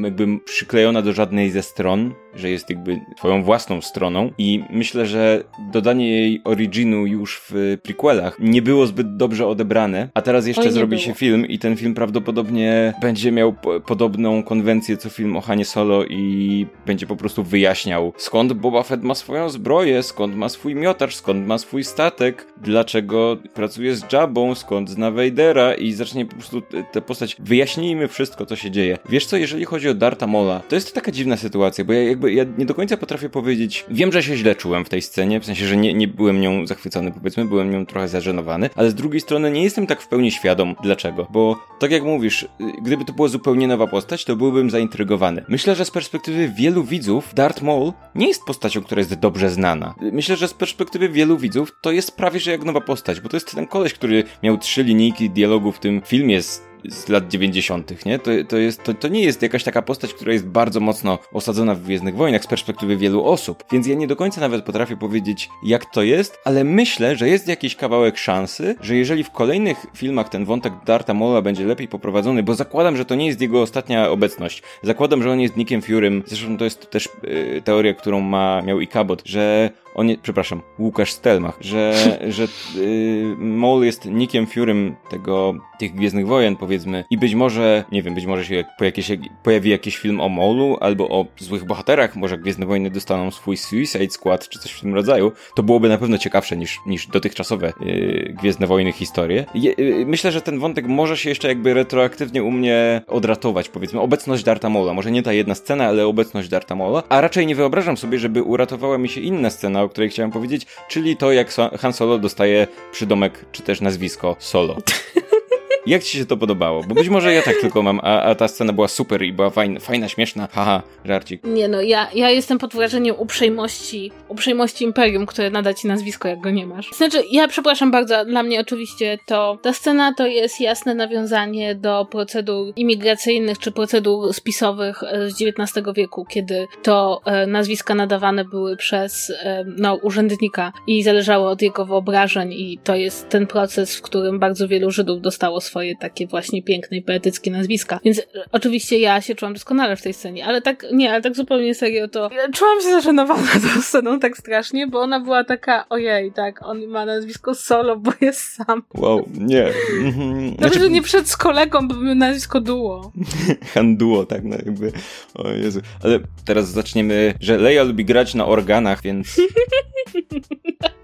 jakby przyklejona do żadnej ze stron, że jest jakby twoją własną stroną i myślę, że dodanie jej originu już w prequelach nie było zbyt dobrze odebrane, a teraz jeszcze Oj, zrobi było. się film i ten film prawdopodobnie będzie miał po podobną konwencję co film o Hanie Solo i będzie po prostu wyjaśniał skąd Boba Fett ma swoją zbroję, skąd ma swój miotacz, skąd ma swój statek, dlaczego pracuje z Jabą, skąd zna Vadera i zacznie po prostu tę postać wyjaśnijmy wszystko co się dzieje. Wiesz co, jeżeli chodzi o Darta Mola, to jest taka dziwna sytuacja, bo ja jakby ja nie do końca potrafię powiedzieć, wiem, że się źle czułem w tej scenie, w sensie, że nie, nie byłem nią zachwycony, powiedzmy, byłem nią trochę zażenowany, ale z drugiej strony nie jestem tak w pełni świadom dlaczego, bo tak jak mówisz, gdyby to była zupełnie nowa postać, to byłbym zaintrygowany. Myślę, że z perspektywy wielu widzów Darth Maul nie jest postacią, która jest dobrze znana. Myślę, że z perspektywy wielu widzów to jest prawie że jak nowa postać, bo to jest ten koleś, który miał trzy linijki dialogu w tym filmie z z lat 90., nie? To, to, jest, to, to nie jest jakaś taka postać, która jest bardzo mocno osadzona w Gwiezdnych Wojnach z perspektywy wielu osób, więc ja nie do końca nawet potrafię powiedzieć, jak to jest, ale myślę, że jest jakiś kawałek szansy, że jeżeli w kolejnych filmach ten wątek Darta Mola będzie lepiej poprowadzony, bo zakładam, że to nie jest jego ostatnia obecność. Zakładam, że on jest Nickiem Furym, zresztą to jest też yy, teoria, którą ma, miał i Cabot, że on nie, przepraszam, Łukasz Stelmach, że, że yy, Maul jest Nickiem Furym tego, tych Gwiezdnych Wojen, powiedzmy, i być może, nie wiem, być może się po jakieś, pojawi jakiś film o Maulu albo o złych bohaterach, może Gwiezdne Wojny dostaną swój Suicide Squad czy coś w tym rodzaju, to byłoby na pewno ciekawsze niż, niż dotychczasowe yy, Gwiezdne Wojny historie. Je, yy, myślę, że ten wątek może się jeszcze jakby retroaktywnie u mnie odratować, powiedzmy, obecność Darta Maula, może nie ta jedna scena, ale obecność Darta Maula, a raczej nie wyobrażam sobie, żeby uratowała mi się inna scena, o której chciałem powiedzieć, czyli to, jak Han Solo dostaje przydomek, czy też nazwisko Solo. Jak ci się to podobało? Bo być może ja tak tylko mam, a, a ta scena była super i była fajna, fajna śmieszna, haha, żarcik. Nie no, ja, ja jestem pod wrażeniem uprzejmości, uprzejmości Imperium, które nada ci nazwisko, jak go nie masz. Znaczy, ja przepraszam bardzo, dla mnie oczywiście to, ta scena to jest jasne nawiązanie do procedur imigracyjnych czy procedur spisowych e, z XIX wieku, kiedy to e, nazwiska nadawane były przez e, no, urzędnika i zależało od jego wyobrażeń i to jest ten proces, w którym bardzo wielu Żydów dostało swoje takie właśnie piękne i poetyckie nazwiska. Więc e, oczywiście ja się czułam doskonale w tej scenie, ale tak, nie, ale tak zupełnie serio to czułam się zażenowana tą sceną tak strasznie, bo ona była taka, ojej, tak, on ma nazwisko Solo, bo jest sam. Wow, nie. Mhm. Znaczy, że nie przed z kolegą, bo nazwisko Duo. Han Duo, tak, no jakby, o Jezu. Ale teraz zaczniemy, że Leia lubi grać na organach, więc...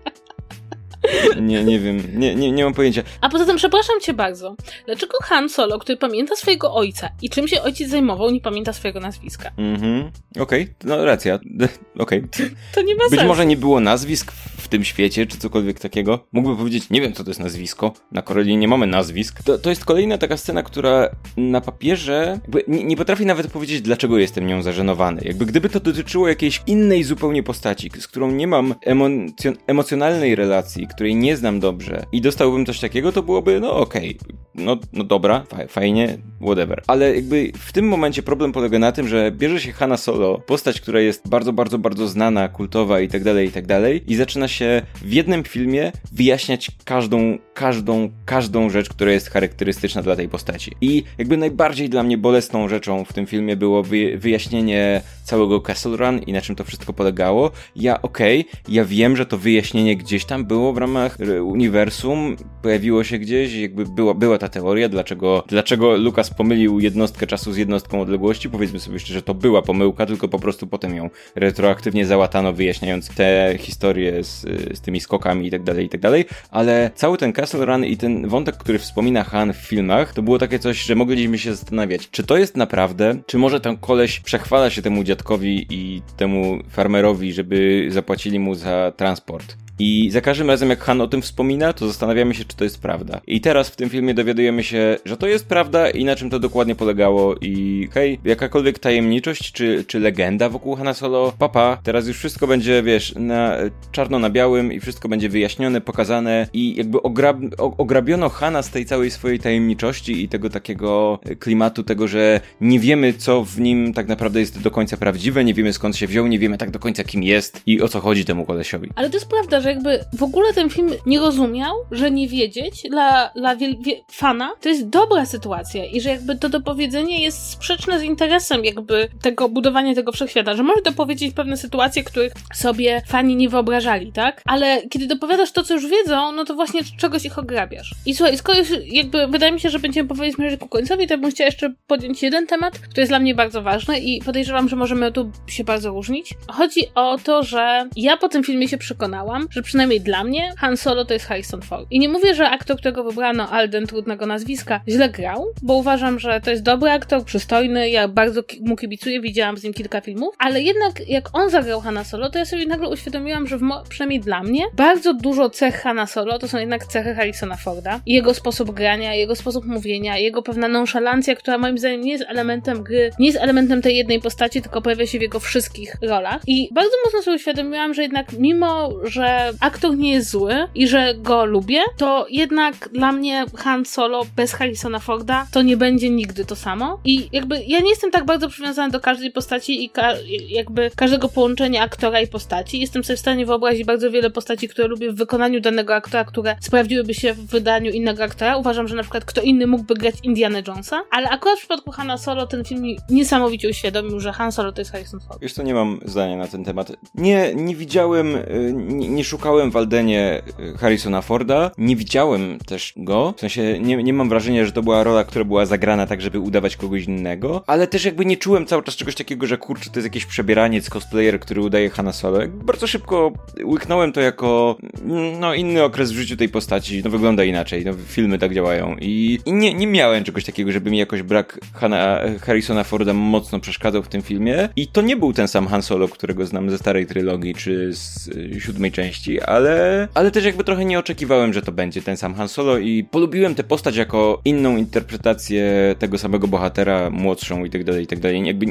Nie, nie wiem, nie, nie, nie mam pojęcia. A poza tym, przepraszam cię bardzo, dlaczego Han Solo, który pamięta swojego ojca i czym się ojciec zajmował, nie pamięta swojego nazwiska? Mhm, okej, okay. no racja, okej. Okay. To nie ma Być sensu. może nie było nazwisk w tym świecie, czy cokolwiek takiego. Mógłby powiedzieć, nie wiem co to jest nazwisko, na Koreli nie mamy nazwisk. To, to jest kolejna taka scena, która na papierze nie, nie potrafi nawet powiedzieć, dlaczego jestem nią zażenowany. Jakby gdyby to dotyczyło jakiejś innej zupełnie postaci, z którą nie mam emocjon emocjonalnej relacji, której nie znam dobrze i dostałbym coś takiego, to byłoby, no okej, okay, no, no dobra, fajnie, whatever. Ale jakby w tym momencie problem polega na tym, że bierze się Hanna Solo, postać, która jest bardzo, bardzo, bardzo znana, kultowa i tak dalej, i tak dalej, i zaczyna się w jednym filmie wyjaśniać każdą, każdą, każdą rzecz, która jest charakterystyczna dla tej postaci. I jakby najbardziej dla mnie bolesną rzeczą w tym filmie było wyjaśnienie całego Castle Run i na czym to wszystko polegało. Ja okej, okay, ja wiem, że to wyjaśnienie gdzieś tam było w ramach uniwersum, pojawiło się gdzieś, jakby była, była ta teoria, dlaczego, dlaczego Lukas pomylił jednostkę czasu z jednostką odległości. Powiedzmy sobie że to była pomyłka, tylko po prostu potem ją retroaktywnie załatano, wyjaśniając te historie z, z tymi skokami i tak dalej, i tak dalej. Ale cały ten Castle Run i ten wątek, który wspomina Han w filmach, to było takie coś, że mogliśmy się zastanawiać, czy to jest naprawdę, czy może ten koleś przechwala się temu dziadkowi i temu farmerowi, żeby zapłacili mu za transport. I za każdym razem, jak Han o tym wspomina, to zastanawiamy się, czy to jest prawda. I teraz w tym filmie dowiadujemy się, że to jest prawda i na czym to dokładnie polegało. I hej, jakakolwiek tajemniczość czy, czy legenda wokół Hana Solo, papa, teraz już wszystko będzie, wiesz, na czarno na białym i wszystko będzie wyjaśnione, pokazane i jakby ograb, ograbiono Hana z tej całej swojej tajemniczości i tego takiego klimatu, tego, że nie wiemy, co w nim tak naprawdę jest do końca prawdziwe, nie wiemy skąd się wziął, nie wiemy tak do końca kim jest i o co chodzi temu kolesiowi. Ale to jest prawda, że jakby w ogóle ten film nie rozumiał, że nie wiedzieć dla, dla fana to jest dobra sytuacja i że jakby to dopowiedzenie jest sprzeczne z interesem jakby tego budowania tego wszechświata, że może dopowiedzieć pewne sytuacje, których sobie fani nie wyobrażali, tak? Ale kiedy dopowiadasz to, co już wiedzą, no to właśnie czegoś ich ograbiasz. I słuchaj, skoro już jakby wydaje mi się, że będziemy powoli zmierzać ku końcowi, to bym chciała jeszcze podjąć jeden temat, który jest dla mnie bardzo ważny i podejrzewam, że możemy tu się bardzo różnić. Chodzi o to, że ja po tym filmie się przekonałam, że przynajmniej dla mnie Han Solo to jest Harrison Ford. I nie mówię, że aktor, którego wybrano, Alden, trudnego nazwiska, źle grał, bo uważam, że to jest dobry aktor, przystojny, ja bardzo mu kibicuję, widziałam z nim kilka filmów, ale jednak jak on zagrał Hanna Solo, to ja sobie nagle uświadomiłam, że przynajmniej dla mnie bardzo dużo cech Hanna Solo to są jednak cechy Harrisona Forda. Jego sposób grania, jego sposób mówienia, jego pewna nonszalancja, która moim zdaniem nie jest elementem gry, nie jest elementem tej jednej postaci, tylko pojawia się w jego wszystkich rolach. I bardzo mocno sobie uświadomiłam, że jednak mimo, że aktor nie jest zły i że go lubię, to jednak dla mnie Han Solo bez Harrisona Forda to nie będzie nigdy to samo. I jakby ja nie jestem tak bardzo przywiązana do każdej postaci i ka jakby każdego połączenia aktora i postaci. Jestem sobie w stanie wyobrazić bardzo wiele postaci, które lubię w wykonaniu danego aktora, które sprawdziłyby się w wydaniu innego aktora. Uważam, że na przykład kto inny mógłby grać Indiana Jonesa, ale akurat w przypadku Hanna Solo ten film niesamowicie uświadomił, że Han Solo to jest Harrison Ford. To nie mam zdania na ten temat. Nie, nie widziałem, y, nie, nie szukałem w Aldenie y, Harrisona Forda, nie widziałem też go, w sensie nie, nie mam wrażenia, że to była rola, która była zagrana tak, żeby udawać kogoś innego, ale też jakby nie czułem cały czas czegoś takiego, że kurczę, to jest jakiś przebieraniec, cosplayer, który udaje Hanna Solo. Bardzo szybko łyknąłem to jako no inny okres w życiu tej postaci, no wygląda inaczej, no filmy tak działają. I, i nie, nie miałem czegoś takiego, żeby mi jakoś brak Hanna, Harrisona Forda mocno przeszkadzał w tym filmie. I to nie był ten sam Han Solo, którego znam ze starej trylogii czy z y, siódmej części, ale, ale też jakby trochę nie oczekiwałem, że to będzie ten sam Han Solo i polubiłem tę postać jako inną interpretację tego samego bohatera, młodszą i tak dalej, i tak dalej. Jakby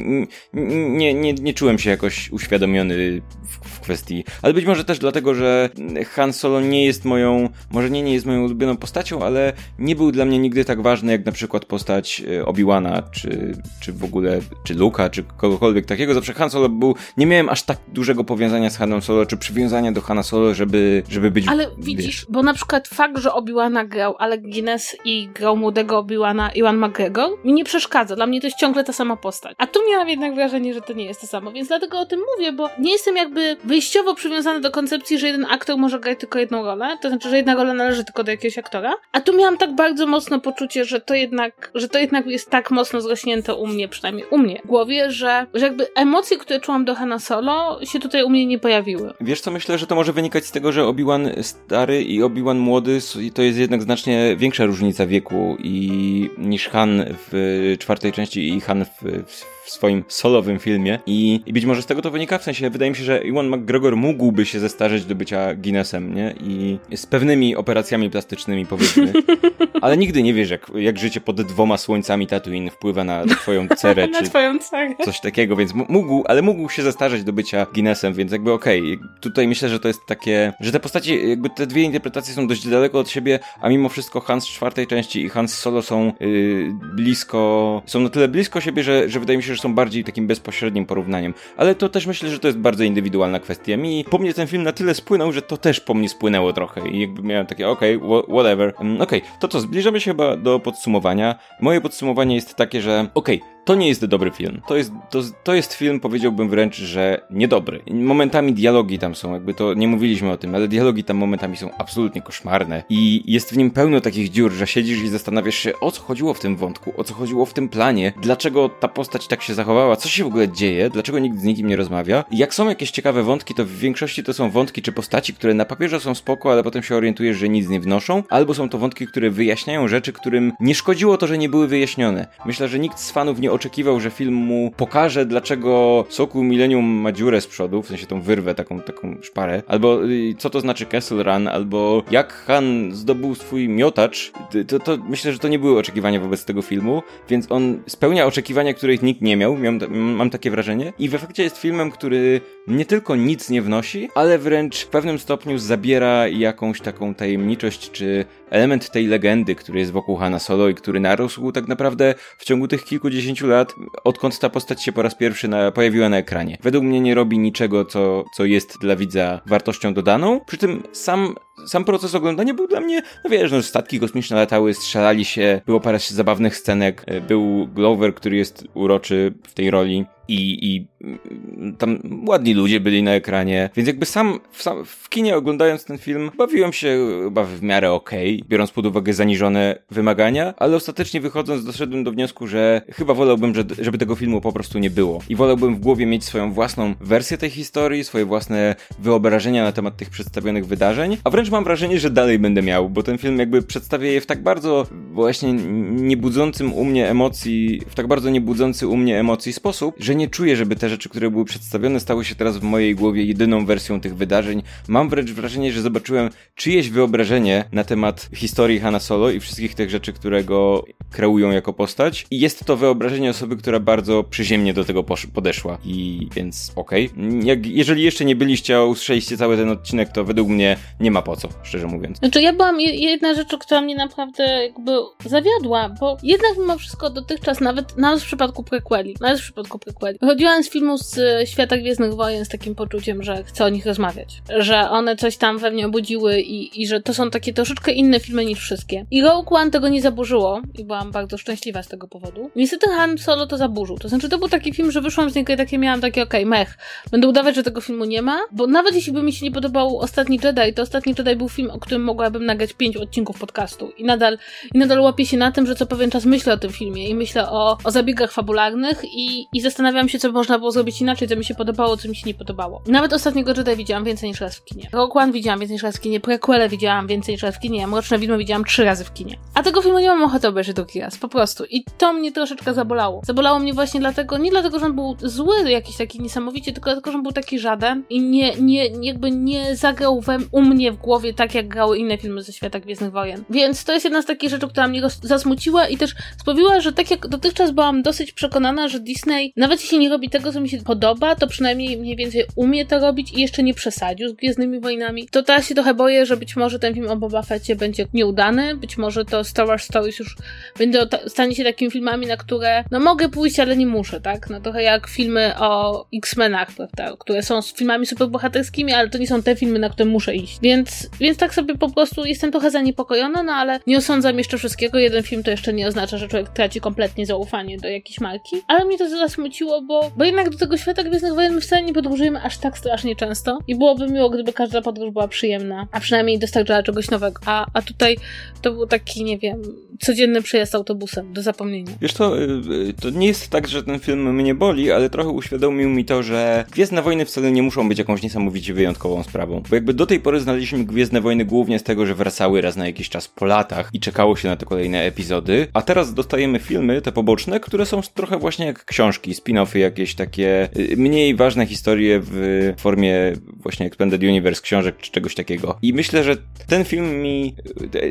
nie, nie, nie czułem się jakoś uświadomiony w kwestii, ale być może też dlatego, że Han Solo nie jest moją, może nie, nie jest moją ulubioną postacią, ale nie był dla mnie nigdy tak ważny jak na przykład postać e, Obi-Wana, czy, czy w ogóle, czy Luka, czy kogokolwiek takiego. Zawsze Han Solo był, nie miałem aż tak dużego powiązania z Hanem Solo, czy przywiązania do Hana Solo, żeby, żeby być... Ale widzisz, bo na przykład fakt, że Obi-Wana grał Alec Guinness i grał młodego Obi-Wana Iwan McGregor, mi nie przeszkadza. Dla mnie to jest ciągle ta sama postać. A tu miałam jednak wrażenie, że to nie jest to samo, więc dlatego o tym mówię, bo nie jestem jakby wyjściowo przywiązana do koncepcji, że jeden aktor może grać tylko jedną rolę, to znaczy, że jedna rola należy tylko do jakiegoś aktora. A tu miałam tak bardzo mocno poczucie, że to jednak, że to jednak jest tak mocno zrośnięte u mnie, przynajmniej u mnie, w głowie, że, że jakby emocje, które czułam do Hanna Solo się tutaj u mnie nie pojawiły. Wiesz co, myślę, że to może wynikać z tego, że Obi-Wan stary i Obi-Wan młody to jest jednak znacznie większa różnica wieku i niż Han w czwartej części i Han w, w w swoim solowym filmie I, i być może z tego to wynika, w sensie wydaje mi się, że Iwan McGregor mógłby się zestarzeć do bycia Guinnessem, nie? I z pewnymi operacjami plastycznymi powiedzmy, ale nigdy nie wiesz, jak, jak życie pod dwoma słońcami Tatooine wpływa na twoją cerę, na czy twoją cerę. coś takiego, więc mógł, ale mógł się zestarzeć do bycia Guinnessem, więc jakby okej, okay. tutaj myślę, że to jest takie, że te postaci, jakby te dwie interpretacje są dość daleko od siebie, a mimo wszystko Hans czwartej części i Hans Solo są yy, blisko, są na tyle blisko siebie, że, że wydaje mi się, są bardziej takim bezpośrednim porównaniem. Ale to też myślę, że to jest bardzo indywidualna kwestia. Mi po mnie ten film na tyle spłynął, że to też po mnie spłynęło trochę i jakby miałem takie, okej, okay, whatever. Um, okej, okay, to co, zbliżamy się chyba do podsumowania. Moje podsumowanie jest takie, że okej, okay, to nie jest dobry film. To jest, to, to jest film, powiedziałbym wręcz, że niedobry. Momentami dialogi tam są, jakby to nie mówiliśmy o tym, ale dialogi tam momentami są absolutnie koszmarne i jest w nim pełno takich dziur, że siedzisz i zastanawiasz się, o co chodziło w tym wątku, o co chodziło w tym planie, dlaczego ta postać tak się zachowała, co się w ogóle dzieje, dlaczego nikt z nikim nie rozmawia. Jak są jakieś ciekawe wątki, to w większości to są wątki czy postaci, które na papierze są spoko, ale potem się orientujesz, że nic nie wnoszą, albo są to wątki, które wyjaśniają rzeczy, którym nie szkodziło to, że nie były wyjaśnione. Myślę, że nikt z fanów nie oczekiwał, że film mu pokaże, dlaczego Soku Millennium ma dziurę z przodu, w sensie tą wyrwę, taką, taką szparę, albo y, co to znaczy Castle Run, albo jak Han zdobył swój miotacz, to, to myślę, że to nie były oczekiwania wobec tego filmu, więc on spełnia oczekiwania, których nikt nie miał, mam, mam takie wrażenie, i w efekcie jest filmem, który nie tylko nic nie wnosi, ale wręcz w pewnym stopniu zabiera jakąś taką tajemniczość, czy element tej legendy, który jest wokół Hanna Solo i który narósł tak naprawdę w ciągu tych kilkudziesięciu lat, odkąd ta postać się po raz pierwszy na, pojawiła na ekranie. Według mnie nie robi niczego, co, co jest dla widza wartością dodaną, przy tym sam sam proces oglądania był dla mnie, no wiesz, no statki kosmiczne latały, strzelali się, było parę zabawnych scenek, był Glover, który jest uroczy w tej roli i, i mm, tam ładni ludzie byli na ekranie, więc jakby sam w, sam w kinie oglądając ten film bawiłem się chyba w miarę okej, okay, biorąc pod uwagę zaniżone wymagania, ale ostatecznie wychodząc doszedłem do wniosku, że chyba wolałbym, żeby tego filmu po prostu nie było. I wolałbym w głowie mieć swoją własną wersję tej historii, swoje własne wyobrażenia na temat tych przedstawionych wydarzeń, a wręcz mam wrażenie, że dalej będę miał, bo ten film jakby przedstawia je w tak bardzo właśnie niebudzącym u mnie emocji, w tak bardzo niebudzący u mnie emocji sposób, że nie czuję, żeby te rzeczy, które były przedstawione, stały się teraz w mojej głowie jedyną wersją tych wydarzeń. Mam wręcz wrażenie, że zobaczyłem czyjeś wyobrażenie na temat historii Hanna Solo i wszystkich tych rzeczy, które go kreują jako postać. I jest to wyobrażenie osoby, która bardzo przyziemnie do tego podeszła. I więc okej. Okay. jeżeli jeszcze nie byliście, a usłyszeliście cały ten odcinek, to według mnie nie ma po co, szczerze mówiąc. Znaczy ja byłam, jedna rzecz, która mnie naprawdę jakby zawiodła, bo jednak mimo wszystko dotychczas, nawet, nawet w przypadku prequeli, nawet w przypadku prequeli, Wychodziłam z filmu z e, Świata Gwiezdnych Wojen z takim poczuciem, że chcę o nich rozmawiać. Że one coś tam we mnie obudziły i, i że to są takie troszeczkę inne filmy niż wszystkie. I Rogue One tego nie zaburzyło i byłam bardzo szczęśliwa z tego powodu. Niestety Han Solo to zaburzył. To znaczy to był taki film, że wyszłam z niego i takie miałam takie okej, okay, mech. Będę udawać, że tego filmu nie ma, bo nawet jeśli by mi się nie podobał Ostatni Jedi, to Ostatni Jedi był film, o którym mogłabym nagrać pięć odcinków podcastu. I nadal, i nadal łapię się na tym, że co pewien czas myślę o tym filmie i myślę o, o zabiegach fabularnych i, i zastanawiam zastanawiam się, co można było zrobić inaczej, co mi się podobało, co mi się nie podobało. Nawet ostatniego Jedi widziałam więcej niż raz w kinie. Rogue One widziałam więcej niż raz w kinie, prequele widziałam więcej niż raz w kinie, Mroczne Widmo widziałam trzy razy w kinie. A tego filmu nie mam ochoty obejrzeć drugi raz, po prostu. I to mnie troszeczkę zabolało. Zabolało mnie właśnie dlatego, nie dlatego, że on był zły, jakiś taki niesamowicie, tylko dlatego, że on był taki żaden i nie, nie, jakby nie zagrał we, u mnie w głowie tak, jak grały inne filmy ze świata Gwiezdnych Wojen. Więc to jest jedna z takich rzeczy, która mnie zasmuciła i też sprawiła, że tak jak dotychczas byłam dosyć przekonana, że Disney, nawet jeśli nie robi tego, co mi się podoba, to przynajmniej mniej więcej umie to robić i jeszcze nie przesadził z Gwiezdnymi Wojnami. To teraz się trochę boję, że być może ten film o Boba Fetcie będzie nieudany, być może to Star Wars Stories już będzie stanie się takimi filmami, na które no mogę pójść, ale nie muszę, tak? No trochę jak filmy o X-Menach, prawda? Które są filmami superbohaterskimi, ale to nie są te filmy, na które muszę iść. Więc, więc tak sobie po prostu jestem trochę zaniepokojona, no ale nie osądzam jeszcze wszystkiego. Jeden film to jeszcze nie oznacza, że człowiek traci kompletnie zaufanie do jakiejś marki. Ale mnie to zasmuciło, bo, bo jednak do tego świata Gwiezdnych Wojen my wcale nie podróżujemy aż tak strasznie często. I byłoby miło, gdyby każda podróż była przyjemna, a przynajmniej dostarczała czegoś nowego. A, a tutaj to był taki, nie wiem, codzienny przejazd autobusem do zapomnienia. Wiesz to, y, y, to nie jest tak, że ten film mnie boli, ale trochę uświadomił mi to, że Gwiezdne Wojny wcale nie muszą być jakąś niesamowicie wyjątkową sprawą. Bo jakby do tej pory znaleźliśmy Gwiezdne Wojny głównie z tego, że wracały raz na jakiś czas po latach i czekało się na te kolejne epizody, a teraz dostajemy filmy, te poboczne, które są trochę właśnie jak książki, spin-offy, jakieś takie y, mniej ważne historie w formie właśnie Expanded Universe książek czy czegoś takiego. I myślę, że ten film mi,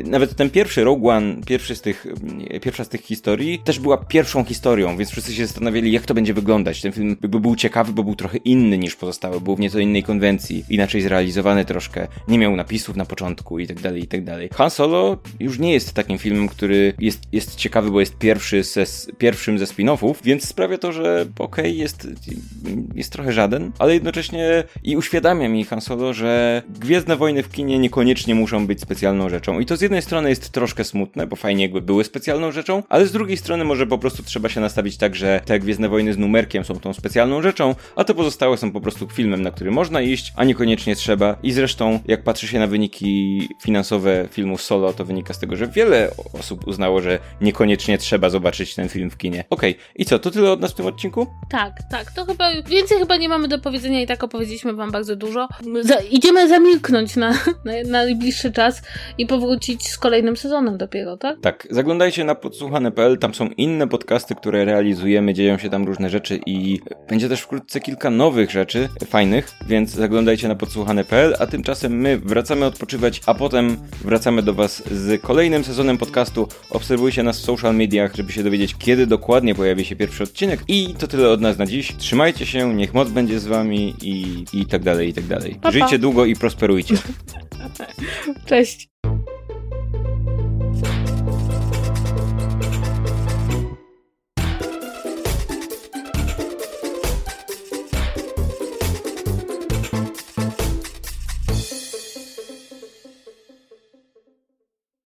nawet ten pierwszy Rogue One, pierwszy z tych, pierwsza z tych historii, też była pierwszą historią, więc wszyscy się zastanawiali, jak to będzie wyglądać. Ten film jakby był ciekawy, bo był trochę inny niż pozostałe, był w nieco innej konwencji, inaczej zrealizowany troszkę, nie miał napisów na początku i tak dalej, i tak dalej. Han Solo już nie jest takim filmem, który jest, jest ciekawy, bo jest pierwszy ze, pierwszym ze spin-offów, więc sprawia to, że okej, okay, jest, jest trochę żaden, ale jednocześnie i uświadamia mi Han Solo, że Gwiezdne Wojny w kinie niekoniecznie muszą być specjalną rzeczą. I to z jednej strony jest troszkę smutne, bo fajnie jakby były specjalną rzeczą, ale z drugiej strony może po prostu trzeba się nastawić tak, że te Gwiezdne Wojny z numerkiem są tą specjalną rzeczą, a te pozostałe są po prostu filmem, na który można iść, a niekoniecznie trzeba. I zresztą, jak patrzy się na wyniki finansowe filmu Solo, to wynika z tego, że wiele osób uznało, że niekoniecznie trzeba zobaczyć ten film w kinie. Okej, okay. i co, to tyle od nas w tym odcinku? Tak, tak, to chyba więcej chyba nie mamy do powiedzenia i tak opowiedzieliśmy wam bardzo dużo. Za, idziemy zamilknąć na, na, na najbliższy czas i powrócić z kolejnym sezonem dopiero, tak? Tak, zaglądajcie na podsłuchane.pl, tam są inne podcasty, które realizujemy, dzieją się tam różne rzeczy i będzie też wkrótce kilka nowych rzeczy fajnych, więc zaglądajcie na podsłuchane.pl, a tymczasem my wracamy odpoczywać, a potem wracamy do Was z kolejnym sezonem podcastu. Obserwujcie nas w social mediach, żeby się dowiedzieć, kiedy dokładnie pojawi się pierwszy odcinek i to tyle od nas na dziś. Trzymajcie się, niech moc będzie z Wami i, i tak dalej, i tak dalej. Pa, pa. Żyjcie długo i prosperujcie. Cześć.